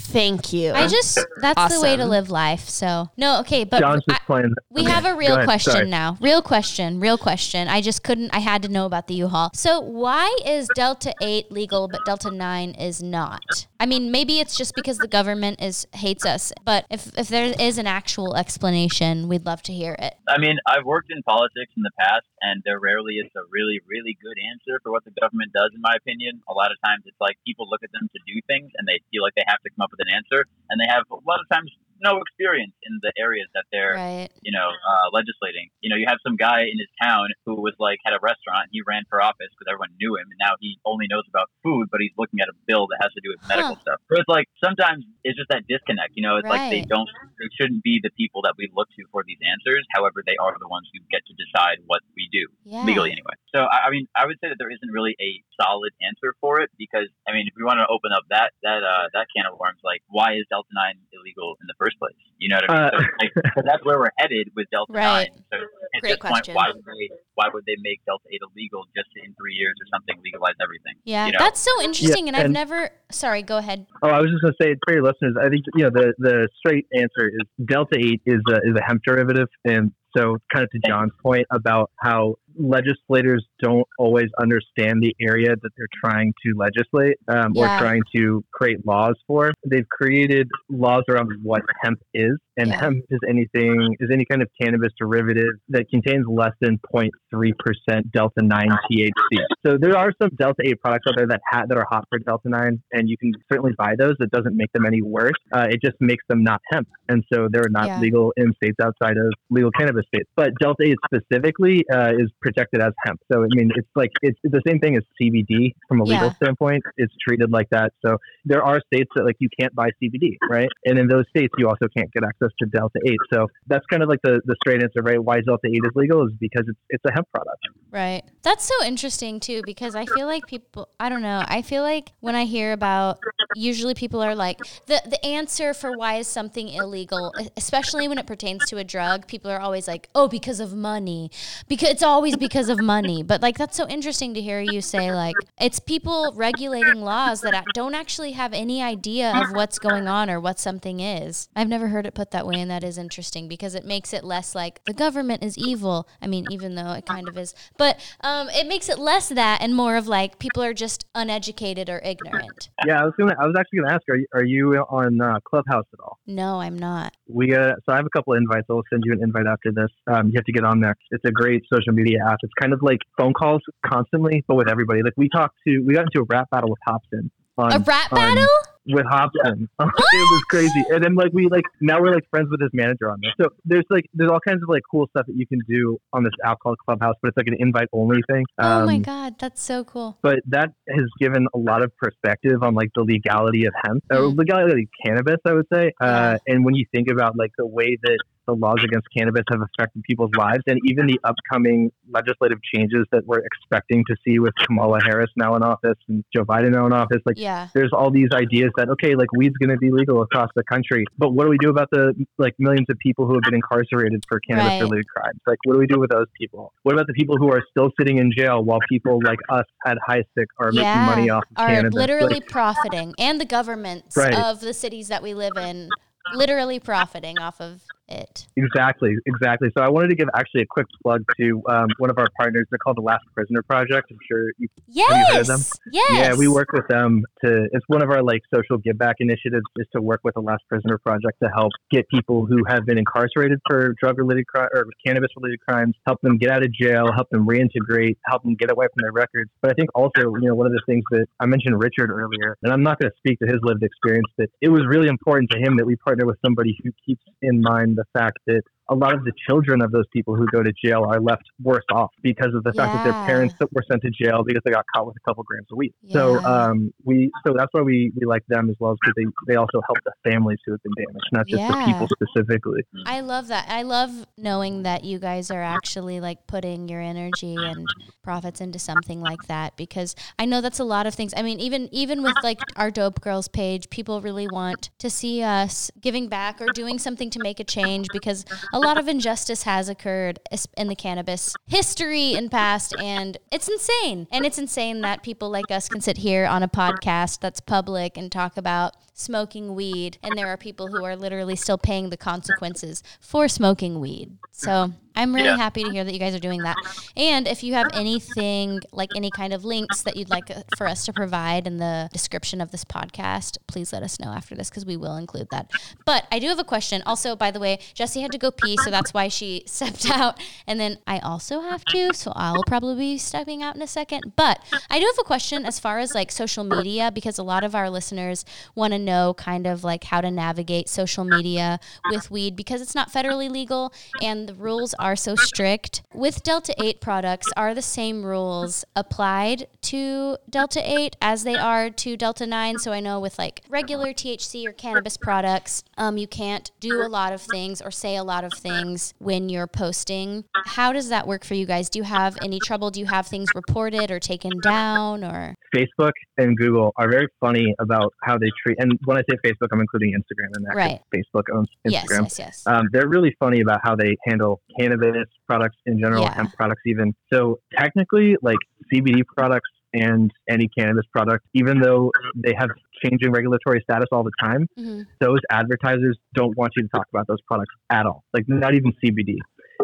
Thank you. I just that's the way to live life. So no, okay, but Jon's I- playing. we Okay, have a real ahead, question sorry. now. Real question. Real question. I just couldn't. I had to know about the U-Haul. So why is Delta Eight legal but Delta Nine is not? I mean, maybe it's just because the government is hates us. But if if there is an actual explanation, we'd love to hear it. I mean, I've worked in politics in the past, and there rarely is a really, really good answer for what the government does, in my opinion. A lot of times it's like people look at them to do things, and they feel like they have to come up with an answer, and they have a lot of times no experience in the areas that they're Right. you know, uh, legislating. You know, you have some guy in his town who was like had a restaurant. He ran for office because everyone knew him, and now he only knows about food, but he's looking at a bill that has to do with medical stuff. So it's like sometimes it's just that disconnect. You know, it's like they don't, they shouldn't be the people that we look to for these answers. However, they are the ones who get to decide what we do Yeah. legally anyway. So I, I mean, I would say that there isn't really a solid answer for it because I mean, if we want to open up that that uh, that can of worms, like why is Delta Nine illegal in the first place? You know what I mean? Uh, so, like, so that's where we're headed with Delta Right. Nine. So at Great this point, question. why would they why would they make Delta Eight illegal just in three years or something legalize everything? Yeah, you know? that's so interesting, and I've never. Sorry, go ahead. Oh, I was just going to say for your listeners, I think you know the the straight answer is Delta Eight is a, is a hemp derivative, and So, kind of to Jon's point about how legislators don't always understand the area that they're trying to legislate um, Yeah. or trying to create laws for. They've created laws around what hemp is, and Yeah. hemp is anything is any kind of cannabis derivative that contains less than 0.3 percent delta nine THC. So there are some delta eight products out there that ha- that are hot for delta nine, and you can certainly buy those. It doesn't make them any worse. Uh, it just makes them not hemp, and so they're not Yeah. legal in states outside of legal cannabis states. But delta eight specifically uh, is protected as hemp. So I mean, it's like it's the same thing as CBD from a legal Yeah. standpoint. It's treated like that. So there are states that like you can't buy CBD, right? And in those states, you also can't get access to delta eight. So that's kind of like the the straight answer, right? Why delta eight is legal is because it's it's a hemp product. Right. That's so interesting too because I feel like people I don't know. I feel like when I hear about usually people are like the the answer for why is something illegal, especially when it pertains to a drug, people are always like, "Oh, because of money." Because it's always because of money. But like that's so interesting to hear you say like it's people regulating laws that don't actually have any idea of what's going on or what something is. I've never heard it put that way and that is interesting because it makes it less like the government is evil. I mean, even though it kind of is, but um, it makes it less that and more of like people are just uneducated or ignorant. Yeah, I was gonna I was actually gonna ask, are you, are you on uh, Clubhouse at all? No, I'm not. We uh, so I have a couple of invites. I'll send you an invite after this. Um, you have to get on there. It's a great social media app. It's kind of like phone calls constantly, but with everybody. Like we talked to, we got into a rap battle with Hopsin. On, A rap on- battle? With Hopsin. it was crazy. And then like we like now we're like friends with his manager on this. So there's like there's all kinds of like cool stuff that you can do on this app called Clubhouse, but it's like an invite only thing. oh my Um, god, that's so cool. but that has given a lot of perspective on like the legality of hemp or Mm. legality of cannabis i would say uh, and when you think about like the way that the laws against cannabis have affected people's lives and even the upcoming legislative changes that we're expecting to see with kamala harris now in office and joe biden now in office like Yeah. there's all these ideas that okay like weed's going to be legal across the country but what do we do about the like millions of people who have been incarcerated for cannabis related crimes like what do we do with those people what about the people who are still sitting in jail while people like us at high sick are Yeah, making money off of Are cannabis literally Like, profiting and the governments Right. of the cities that we live in literally profiting off of it. exactly exactly so i wanted to give actually a quick plug to um, one of our partners they're called the last prisoner project i'm sure you you heard of them? Yes. Yes. Yeah, we work with them to. It's one of our like social give back initiatives is to work with the Last Prisoner Project to help get people who have been incarcerated for drug related crime or cannabis related crimes, help them get out of jail, help them reintegrate, help them get away from their records. But I think also, you know, one of the things that I mentioned Richard earlier, and I'm not going to speak to his lived experience, but it was really important to him that we partner with somebody who keeps in mind the fact that a lot of the children of those people who go to jail are left worse off because of the fact that their parents were sent to jail because they got caught with a couple grams of weed. So um, we so that's why we, we like them as well as because they, they also help the families who have been damaged, not just Yeah. the people specifically. I love that. I love knowing that you guys are actually like putting your energy and profits into something like that because I know that's a lot of things. I mean, even even with like our Dope Girls page, people really want to see us giving back or doing something to make a change because a lot of injustice has occurred in the cannabis history and past and it's insane. And it's insane that people like us can sit here on a podcast that's public and talk about smoking weed and there are people who are literally still paying the consequences for smoking weed. So I'm really Yeah. happy to hear that you guys are doing that. And if you have anything like any kind of links that you'd like uh, for us to provide in the description of this podcast, please let us know after this because we will include that. But I do have a question. Also, by the way, Jessi had to go pee, so that's why she stepped out. And then I also have to, so I'll probably be stepping out in a second. But I do have a question as far as like social media because a lot of our listeners want to know kind of like how to navigate social media with weed because it's not federally legal and the rules are so strict. With Delta 8 products, are the same rules applied to Delta 8 as they are to Delta 9? So I know with like regular THC or cannabis products, um, you can't do a lot of things or say a lot of things when you're posting. How does that work for you guys? Do you have any trouble? Do you have things reported or taken down or? Facebook and Google are very funny about how they treat. And when I say Facebook, I'm including Instagram and that. Right. Facebook owns Instagram. yes, yes. Um, they're really funny about how they handle cannabis products in general, Yeah. hemp products even. So technically, like CBD products and any cannabis product, even though they have changing regulatory status all the time, hmm those advertisers don't want you to talk about those products at all. Like not even CBD.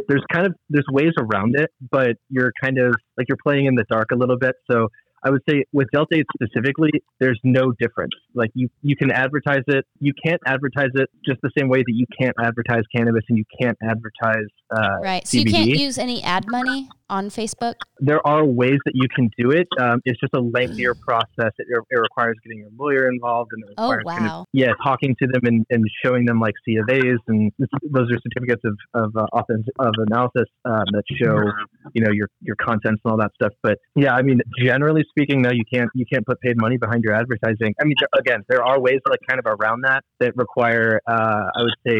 there's kind of there's ways around it, but you're kind of like you're playing in the dark a little bit. So I would say with Delta 8 specifically, there's no difference. Like you, you can advertise it. You can't advertise it just the same way that you can't advertise cannabis and you can't advertise uh, Right. So CBD. you can't use any ad money on Facebook. There are ways that you can do it. Um, it's just a lengthier process. It, it requires getting your lawyer involved, and it Oh, requires kind of- yeah, talking to them and, and showing them like C of A's, and those are certificates of of uh, authentic, of analysis um, that show you know your your contents and all that stuff. But yeah, I mean, generally speaking, no, you can't you can't put paid money behind your advertising. I mean, there, again, there are ways like kind of around that that require, uh, I would say,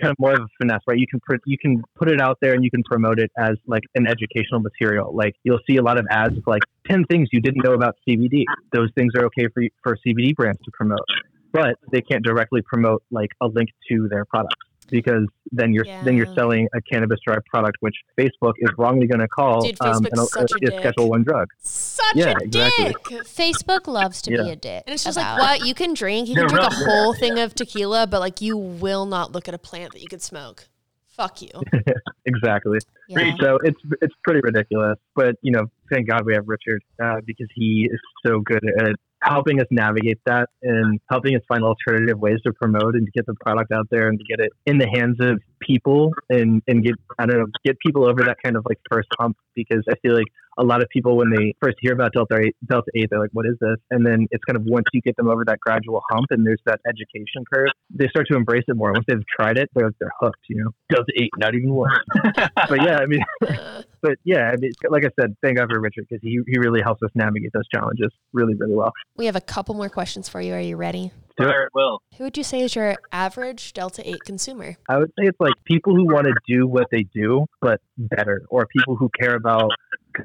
kind of more of a finesse, right? You can put you can put it out there and you can promote it as like an educational material. Like you'll see a lot of ads with like ten things you didn't know about CBD. Those things are okay for for CBD brands to promote, but they can't directly promote like a link to their products because then you're then you're selling a cannabis derived product, which Facebook is wrongly going to call Dude, um, an, such a a dick. Schedule One drug. Such Yeah, a exactly. dick. Facebook loves to be a dick. And it's just about like, what? You can drink, you can drink a real- whole thing of tequila, but like you will not look at a plant that you could smoke. Fuck you. Exactly. Yeah. So it's it's pretty ridiculous, but you know, thank God we have Richard uh, because he is so good at helping us navigate that and helping us find alternative ways to promote and to get the product out there and to get it in the hands of people and and get I don't know get people over that kind of like first hump because I feel like a lot of people when they first hear about Delta 8, Delta 8 they're like what is this and then it's kind of once you get them over that gradual hump and there's that education curve they start to embrace it more once they've tried it they're they're hooked you know Delta 8 not even one but yeah I mean Uh, but yeah, I mean, like I said, thank God for Richard because he, he really helps us navigate those challenges really, really well. we have a couple more questions for you. Are you ready? Do it. Will. Who would you say is your average Delta 8 consumer? I would say it's like people who want to do what they do, but better, or people who care about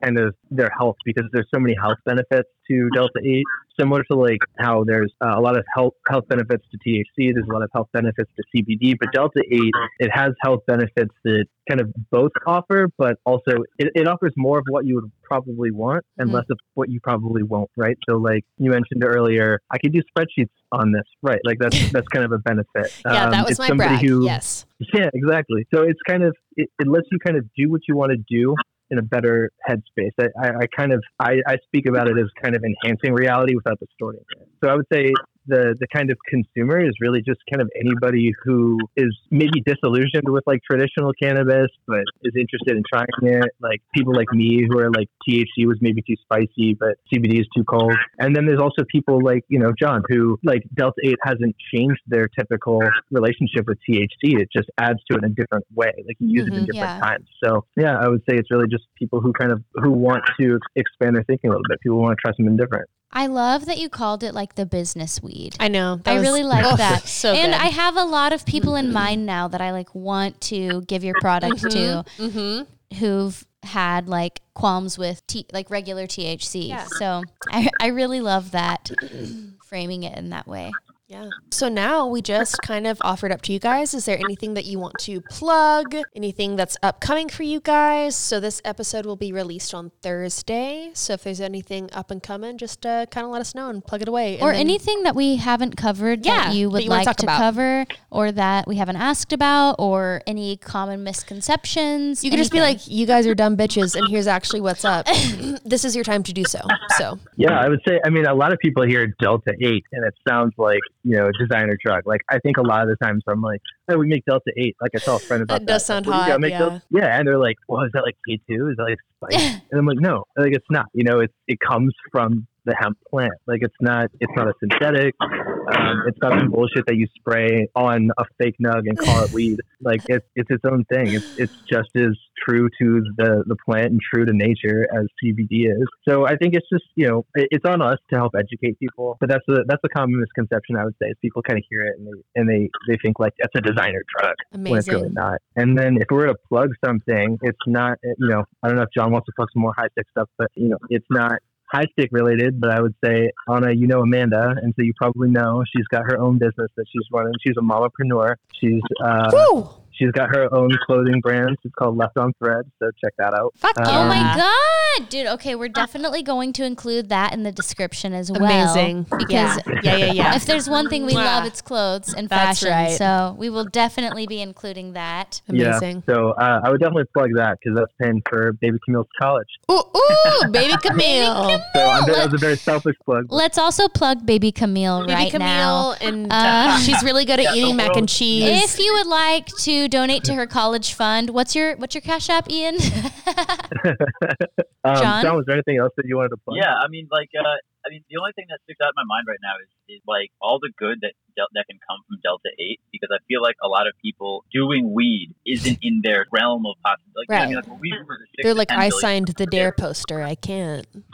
kind of their health because there's so many health benefits to Delta 8. Similar to like how there's uh, a lot of health health benefits to THC, there's a lot of health benefits to CBD, but Delta 8 it has health benefits that kind of both offer, but also it, it offers more of what you would probably want and Mhm. less of what you probably won't, right? So like you mentioned earlier, I could do spreadsheets on this, right? Like that's that's kind of a benefit. Yeah, Um, that was my brag. who- yes. yeah, exactly. So it's kind of it, it lets you kind of do what you want to do in a better headspace. I, I, I kind of I, I speak about it as kind of enhancing reality without distorting it. So I would say the the kind of consumer is really just kind of anybody who is maybe disillusioned with like traditional cannabis but is interested in trying it. Like people like me who are like THC was maybe too spicy, but CBD is too cold. And then there's also people like you know Jon who like Delta Eight hasn't changed their typical relationship with THC. It just adds to it in a different way. Like you use it in Mhm, different yeah. times. So yeah, I would say it's really just people who kind of who want to expand their thinking a little bit. People want to try something different. I love that you called it like the business weed. I know. I really like oh, that. So and good. I have a lot of people in mind now that I like want to give your product to mm-hmm. who've had like qualms with t- like regular THC. Yeah. So I, I really love that framing it in that way. Yeah. So now we just kind of offered up to you guys. Is there anything that you want to plug? Anything that's upcoming for you guys? So this episode will be released on Thursday. So if there's anything up and coming, just uh, kind of let us know and plug it away. And or then- anything that we haven't covered Yeah, that you that would you wanna like to about. cover or that we haven't asked about or any common misconceptions. You could just be like, you guys are dumb bitches, and here's actually what's up. this is your time to do so. So Yeah, I would say. I mean, a lot of people hear Delta Eight, and it sounds like you know, designer truck. Like I think a lot of the times I'm like, oh, we make Delta Eight. Like I saw a friend about That that. does sound Like, "What, hot, make yeah. Delta-" yeah, and they're like, well, is that like K two? Is that like spice? and I'm like, no, like it's not. You know, it's it comes from the hemp plant. Like it's not. It's not a synthetic. Um, it's not some bullshit that you spray on a fake nug and call it weed. Like it's it's its own thing. It's it's just as true to the the plant and true to nature as CBD is. So I think it's just you know it, it's on us to help educate people. But that's a that's a common misconception I would say is people kind of hear it and they and they they think like that's a designer drug when it's really not. And then if we were to plug something, it's not, you know, I don't know if Jon wants to plug some more high tech stuff, but, you know, it's not HiiStick related, but I would say, Anna, you know Amanda, and so you probably know she's got her own business that she's running. She's a mompreneur. She's, uh, Woo! She's got her own clothing brand. It's called Left on Thread, so check that out. Fuck Um, Oh my god, dude. Okay, we're definitely going to include that in the description as well. Amazing. Because yeah, yeah, yeah. yeah. if there's one thing we Mwah. love, it's clothes and That's fashion. right. So we will definitely be including that. Amazing. Yeah, so uh, I would definitely plug that because that's paying for Baby Camille's college. Ooh, ooh, baby Camille. So I'm, that was a very selfish plug. Let's also plug Baby Camille right? Baby right Camille, now. and Uh, she's really good at eating mac and cheese. If you would like to donate to her college fund, what's your what's your cash app, Ian? um, Jon? Jon, was there anything else that you wanted to plug? Yeah, I mean, like, uh, I mean, the only thing that sticks out in my mind right now is, is like all the good that Del- that can come from Delta Eight because I feel like a lot of people doing weed isn't in their realm of possibility. Like, you know what I mean, Right. like, we the They're like, I signed the Dare poster. I can't.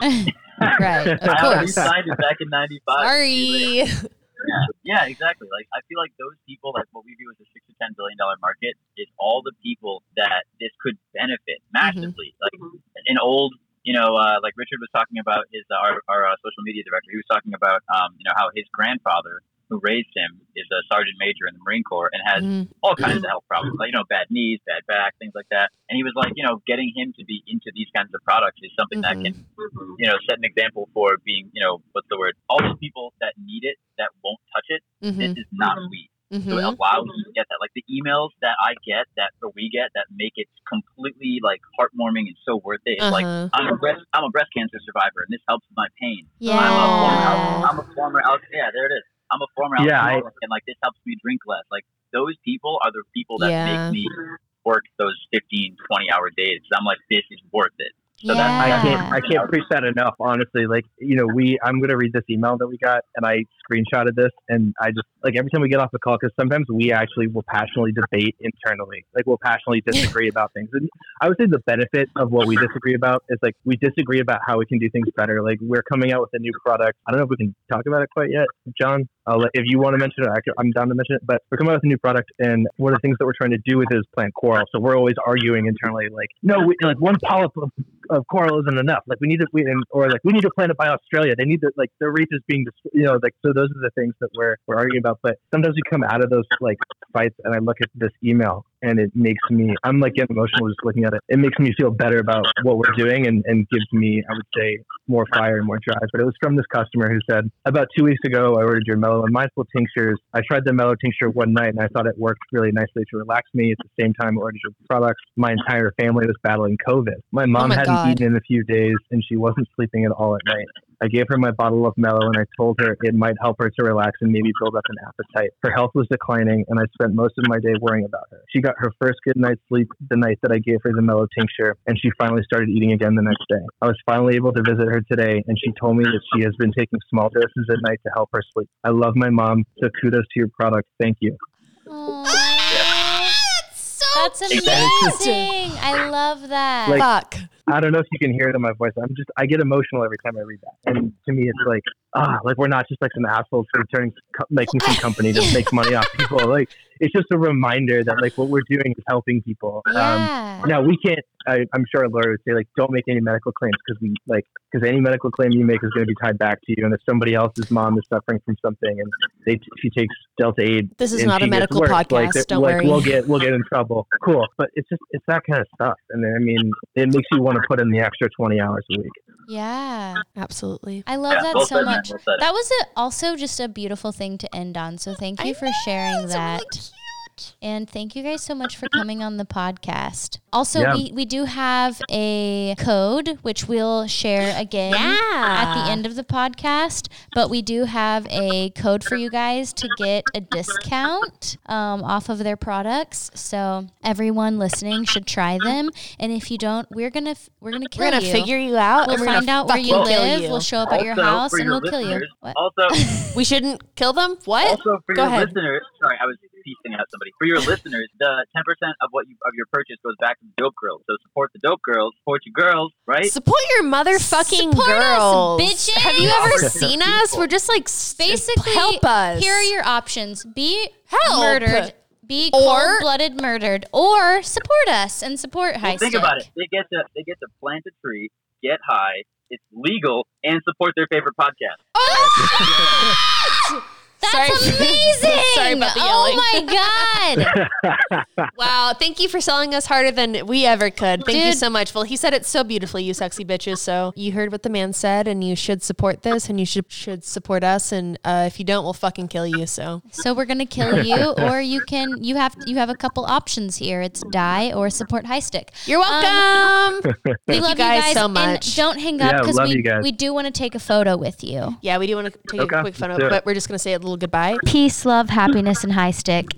right, of I already course. signed it back in '95. Sorry. Yeah, yeah, exactly. Like I feel like those people, like what we view as a six to ten billion dollar market, is all the people that this could benefit massively. Like an old, you know, uh, like Richard was talking about his uh, our, our uh, social media director. He was talking about, um, you know, how his grandfather, who raised him, is a sergeant major in the Marine Corps and has Mhm. all kinds of health problems, like you know, bad knees, bad back, things like that. And he was like, you know, getting him to be into these kinds of products is something that can, you know, set an example for being, you know, what's the word? All those people that need it that won't touch it. Mhm, This is not weed. So it mhm. allows you to get that. Like the emails that I get that or we get that make it completely like heartwarming and so worth it. It's like Uh-huh. I'm a breast I'm a breast cancer survivor and this helps with my pain. Yeah. I'm a former I'm a former yeah, there it is. I'm a former Yeah, I- and like this helps me drink less. Like those people are the people that Yeah. make me work those 15, 20 hour days. I'm like, this is worth it. So yeah. that's- I can't I can't preach that enough, honestly. Like, you know, we I'm gonna read this email that we got and I screenshotted this and I just like every time we get off the call because sometimes we actually will passionately debate internally. Like we'll passionately disagree about things. And I would say the benefit of what we disagree about is like we disagree about how we can do things better. Like we're coming out with a new product. I don't know if we can talk about it quite yet, Jon. I'll let, if you want to mention it, I I'm down to mention it. But we're coming out with a new product, and one of the things that we're trying to do with it is plant coral. So we're always arguing internally, like, no, we, like one polyp of, of coral isn't enough. Like we need to, we, or like we need to plant it by Australia. They need to, like their reef is being, you know, like so. Those are the things that we're we're arguing about. But sometimes we come out of those like fights, and I look at this email, and it makes me, I'm like getting emotional just looking at it. It makes me feel better about what we're doing, and and gives me, I would say, more fire and more drive. But it was from this customer who said, about two weeks ago, I ordered your mellow and mindful tinctures. I tried the mellow tincture one night and I thought it worked really nicely to relax me. At the same time, I ordered your products. My entire family was battling COVID. My mom oh my hadn't God. eaten in a few days and she wasn't sleeping at all at night. I gave her my bottle of mellow and I told her it might help her to relax and maybe build up an appetite. Her health was declining and I spent most of my day worrying about her. She got her first good night's sleep the night that I gave her the mellow tincture and she finally started eating again the next day. I was finally able to visit her today and she told me that she has been taking small doses at night to help her sleep. I love my mom, so kudos to your product. Thank you. Aw. That's amazing. I love that. Like- Fuck. I don't know if you can hear it in my voice. I'm just, I get emotional every time I read that. And to me, it's like, ah, like we're not just like some assholes for turning, making some company to make money off people. Like, it's just a reminder that like what we're doing is helping people. Um, now we can't. I, I'm sure a lawyer would say like, don't make any medical claims because we like because any medical claim you make is going to be tied back to you. And if somebody else's mom is suffering from something and they she takes Delta Eight, This is not a medical worse, podcast, Like, don't like, worry. We'll get we'll get in trouble. Cool, but it's just it's that kind of stuff. And I mean, it makes you want to put in the extra 20 hours a week. yeah. Absolutely. I love Yeah, that so much. That was a, also just a beautiful thing to end on. So thank you for sharing that. And thank you guys so much for coming on the podcast. Also, Yeah. we, we do have a code which we'll share again at the end of the podcast. But we do have a code for you guys to get a discount um, off of their products. So everyone listening should try them. And if you don't, we're gonna f- we're gonna kill you. We're gonna you. figure you out. We'll and find out where you live. you. We'll show up at your house for and we'll kill you. What? Also, We shouldn't kill them. What? Also, for Go your ahead. listeners, sorry, I was piecing out somebody. For your listeners, the ten percent of what you of your purchase goes back to the dope girls. So support the dope girls, support your girls, right? Support your motherfucking Support us, girls, bitches. Have you ever Support seen people. us? We're just like s- Basically, help us. Here are your options: be Help. murdered, be Or- cold-blooded murdered, or support us and support High Well, think Stick. about it. They get to they get to plant a tree, get high. It's legal and support their favorite podcast. Oh, That's Sorry. amazing. Sorry Sorry about the yelling. Oh my god. Wow, thank you for selling us harder than we ever could. Thank you so much. Well, he said it so beautifully, you sexy bitches. So you heard what the man said, and you should support this, and you should should support us. And uh, if you don't, we'll fucking kill you. So So we're gonna kill you, or you can. You have you have a couple options here. It's die or support HiiStick. you're welcome. We love you guys so much. and don't hang up because love we we do want to take a photo with you. yeah, we do want to take Okay, a quick photo, let's but we're just gonna say a little goodbye. Peace, love, happiness, and HiiStick.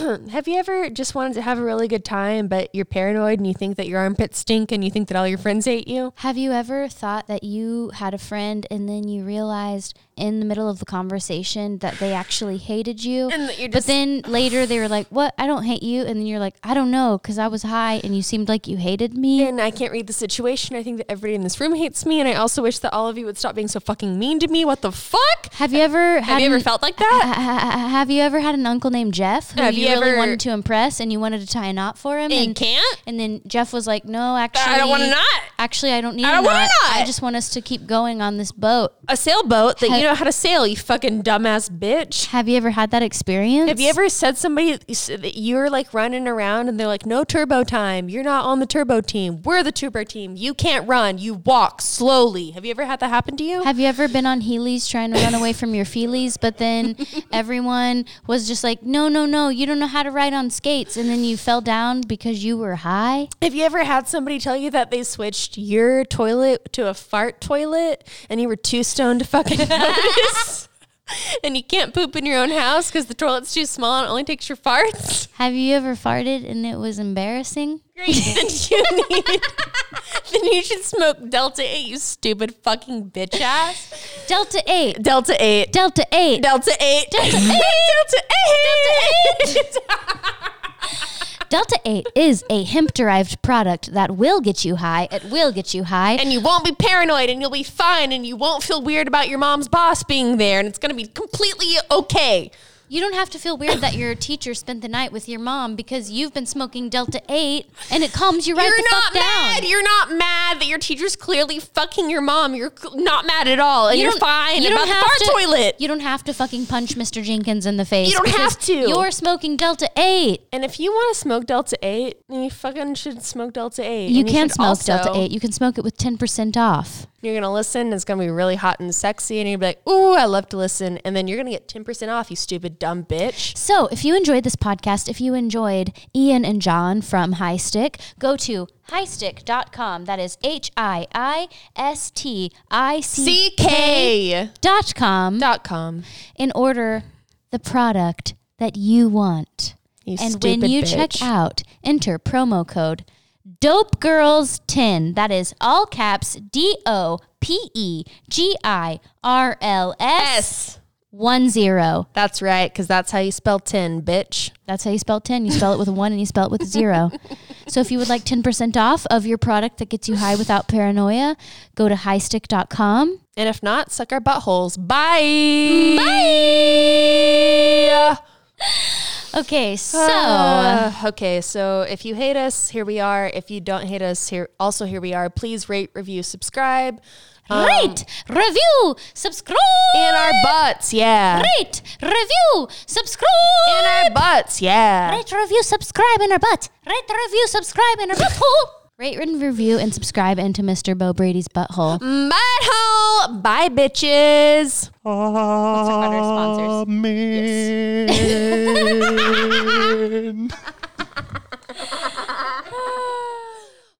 Have you ever just wanted to have a really good time, but you're paranoid and you think that your armpits stink and you think that all your friends hate you? Have you ever thought that you had a friend and then you realized in the middle of the conversation that they actually hated you? And that you're but then later they were like, "What? I don't hate you." And then you're like, "I don't know, because I was high and you seemed like you hated me." And I can't read the situation. I think that everybody in this room hates me, and I also wish that all of you would stop being so fucking mean to me. What the fuck? Have you ever Have you ever an- felt like that? Ha- ha- ha- have you ever had an uncle named Jeff Have you, you really ever- wanted to impress and you wanted to tie a knot for him? And you and, can't? and then Jeff was like, "No, actually, I don't want a knot. Actually, I don't need I a don't want a knot. I just want us to keep going on this boat." A sailboat that Ha- you know how to sail, you fucking dumbass bitch. Have you ever had that experience? Have you ever said somebody that you're like running around and they're like, no turbo time. You're not on the turbo team. We're the turbo team. You can't run. You walk slowly. Have you ever had that happen to you? Have you ever been on Heelys trying to run away from your feelies, but then everyone was just like, no, no, no, you don't know how to ride on skates. And then you fell down because you were high? Have you ever had somebody tell you that they switched your toilet to a fart toilet and you were too stoned to fucking notice? and you can't poop in your own house because the toilet's too small and it only takes your farts? Have you ever farted and it was embarrassing? Great. then you need. then you should smoke Delta 8, you stupid fucking bitch ass. Delta 8. Delta 8. Delta 8. Delta 8. Delta 8. Delta 8. Delta 8 is a hemp derived product that will get you high. It will get you high. and you won't be paranoid and you'll be fine and you won't feel weird about your mom's boss being there and it's going to be completely okay. You don't have to feel weird that your teacher spent the night with your mom because you've been smoking Delta 8 and it calms you right You're the not fuck down. mad. You're not mad that your teacher's clearly fucking your mom. You're not mad at all. And you are fine you about the fart to- toilet. You don't have to fucking punch Mr. Jenkins in the face. You don't have to. You're smoking Delta 8. and if you want to smoke Delta 8, then you fucking should smoke Delta 8. You And can should smoke also- Delta 8. You can smoke it with 10% off. You're going to listen. It's going to be really hot and sexy. And you're going to be like, ooh, I love to listen. And then you're going to get 10% off, you stupid dumb bitch. So, if you enjoyed this podcast, if you enjoyed Ian and Jon from HiiStick, go to hiistick.com. That is H I I S T I C K dot com Dot com. and order the product that you want. You and when you bitch. check out, enter promo code Dope Girls 10. That is all caps D O P E G I R L S 1 0. That's right, because that's how you spell 10, bitch. That's how you spell 10. You spell it with a 1 and you spell it with a 0. so if you would like 10% off of your product that gets you high without paranoia, go to hiistick.com. And if not, suck our buttholes. Bye. Bye. Okay, so Uh, okay, so if you hate us, here we are. If you don't hate us, here also here we are. Please rate, review, subscribe. Um, rate, review, subscribe. in our butts, yeah. Rate, review, subscribe. In our butts, yeah. Rate, review, subscribe in our butt. Rate, review, subscribe in our butthole. Rate, and review, and subscribe into Mr. Beau Brady's butthole. Butthole. Bye, bitches. Let's talk about our sponsors. Amen.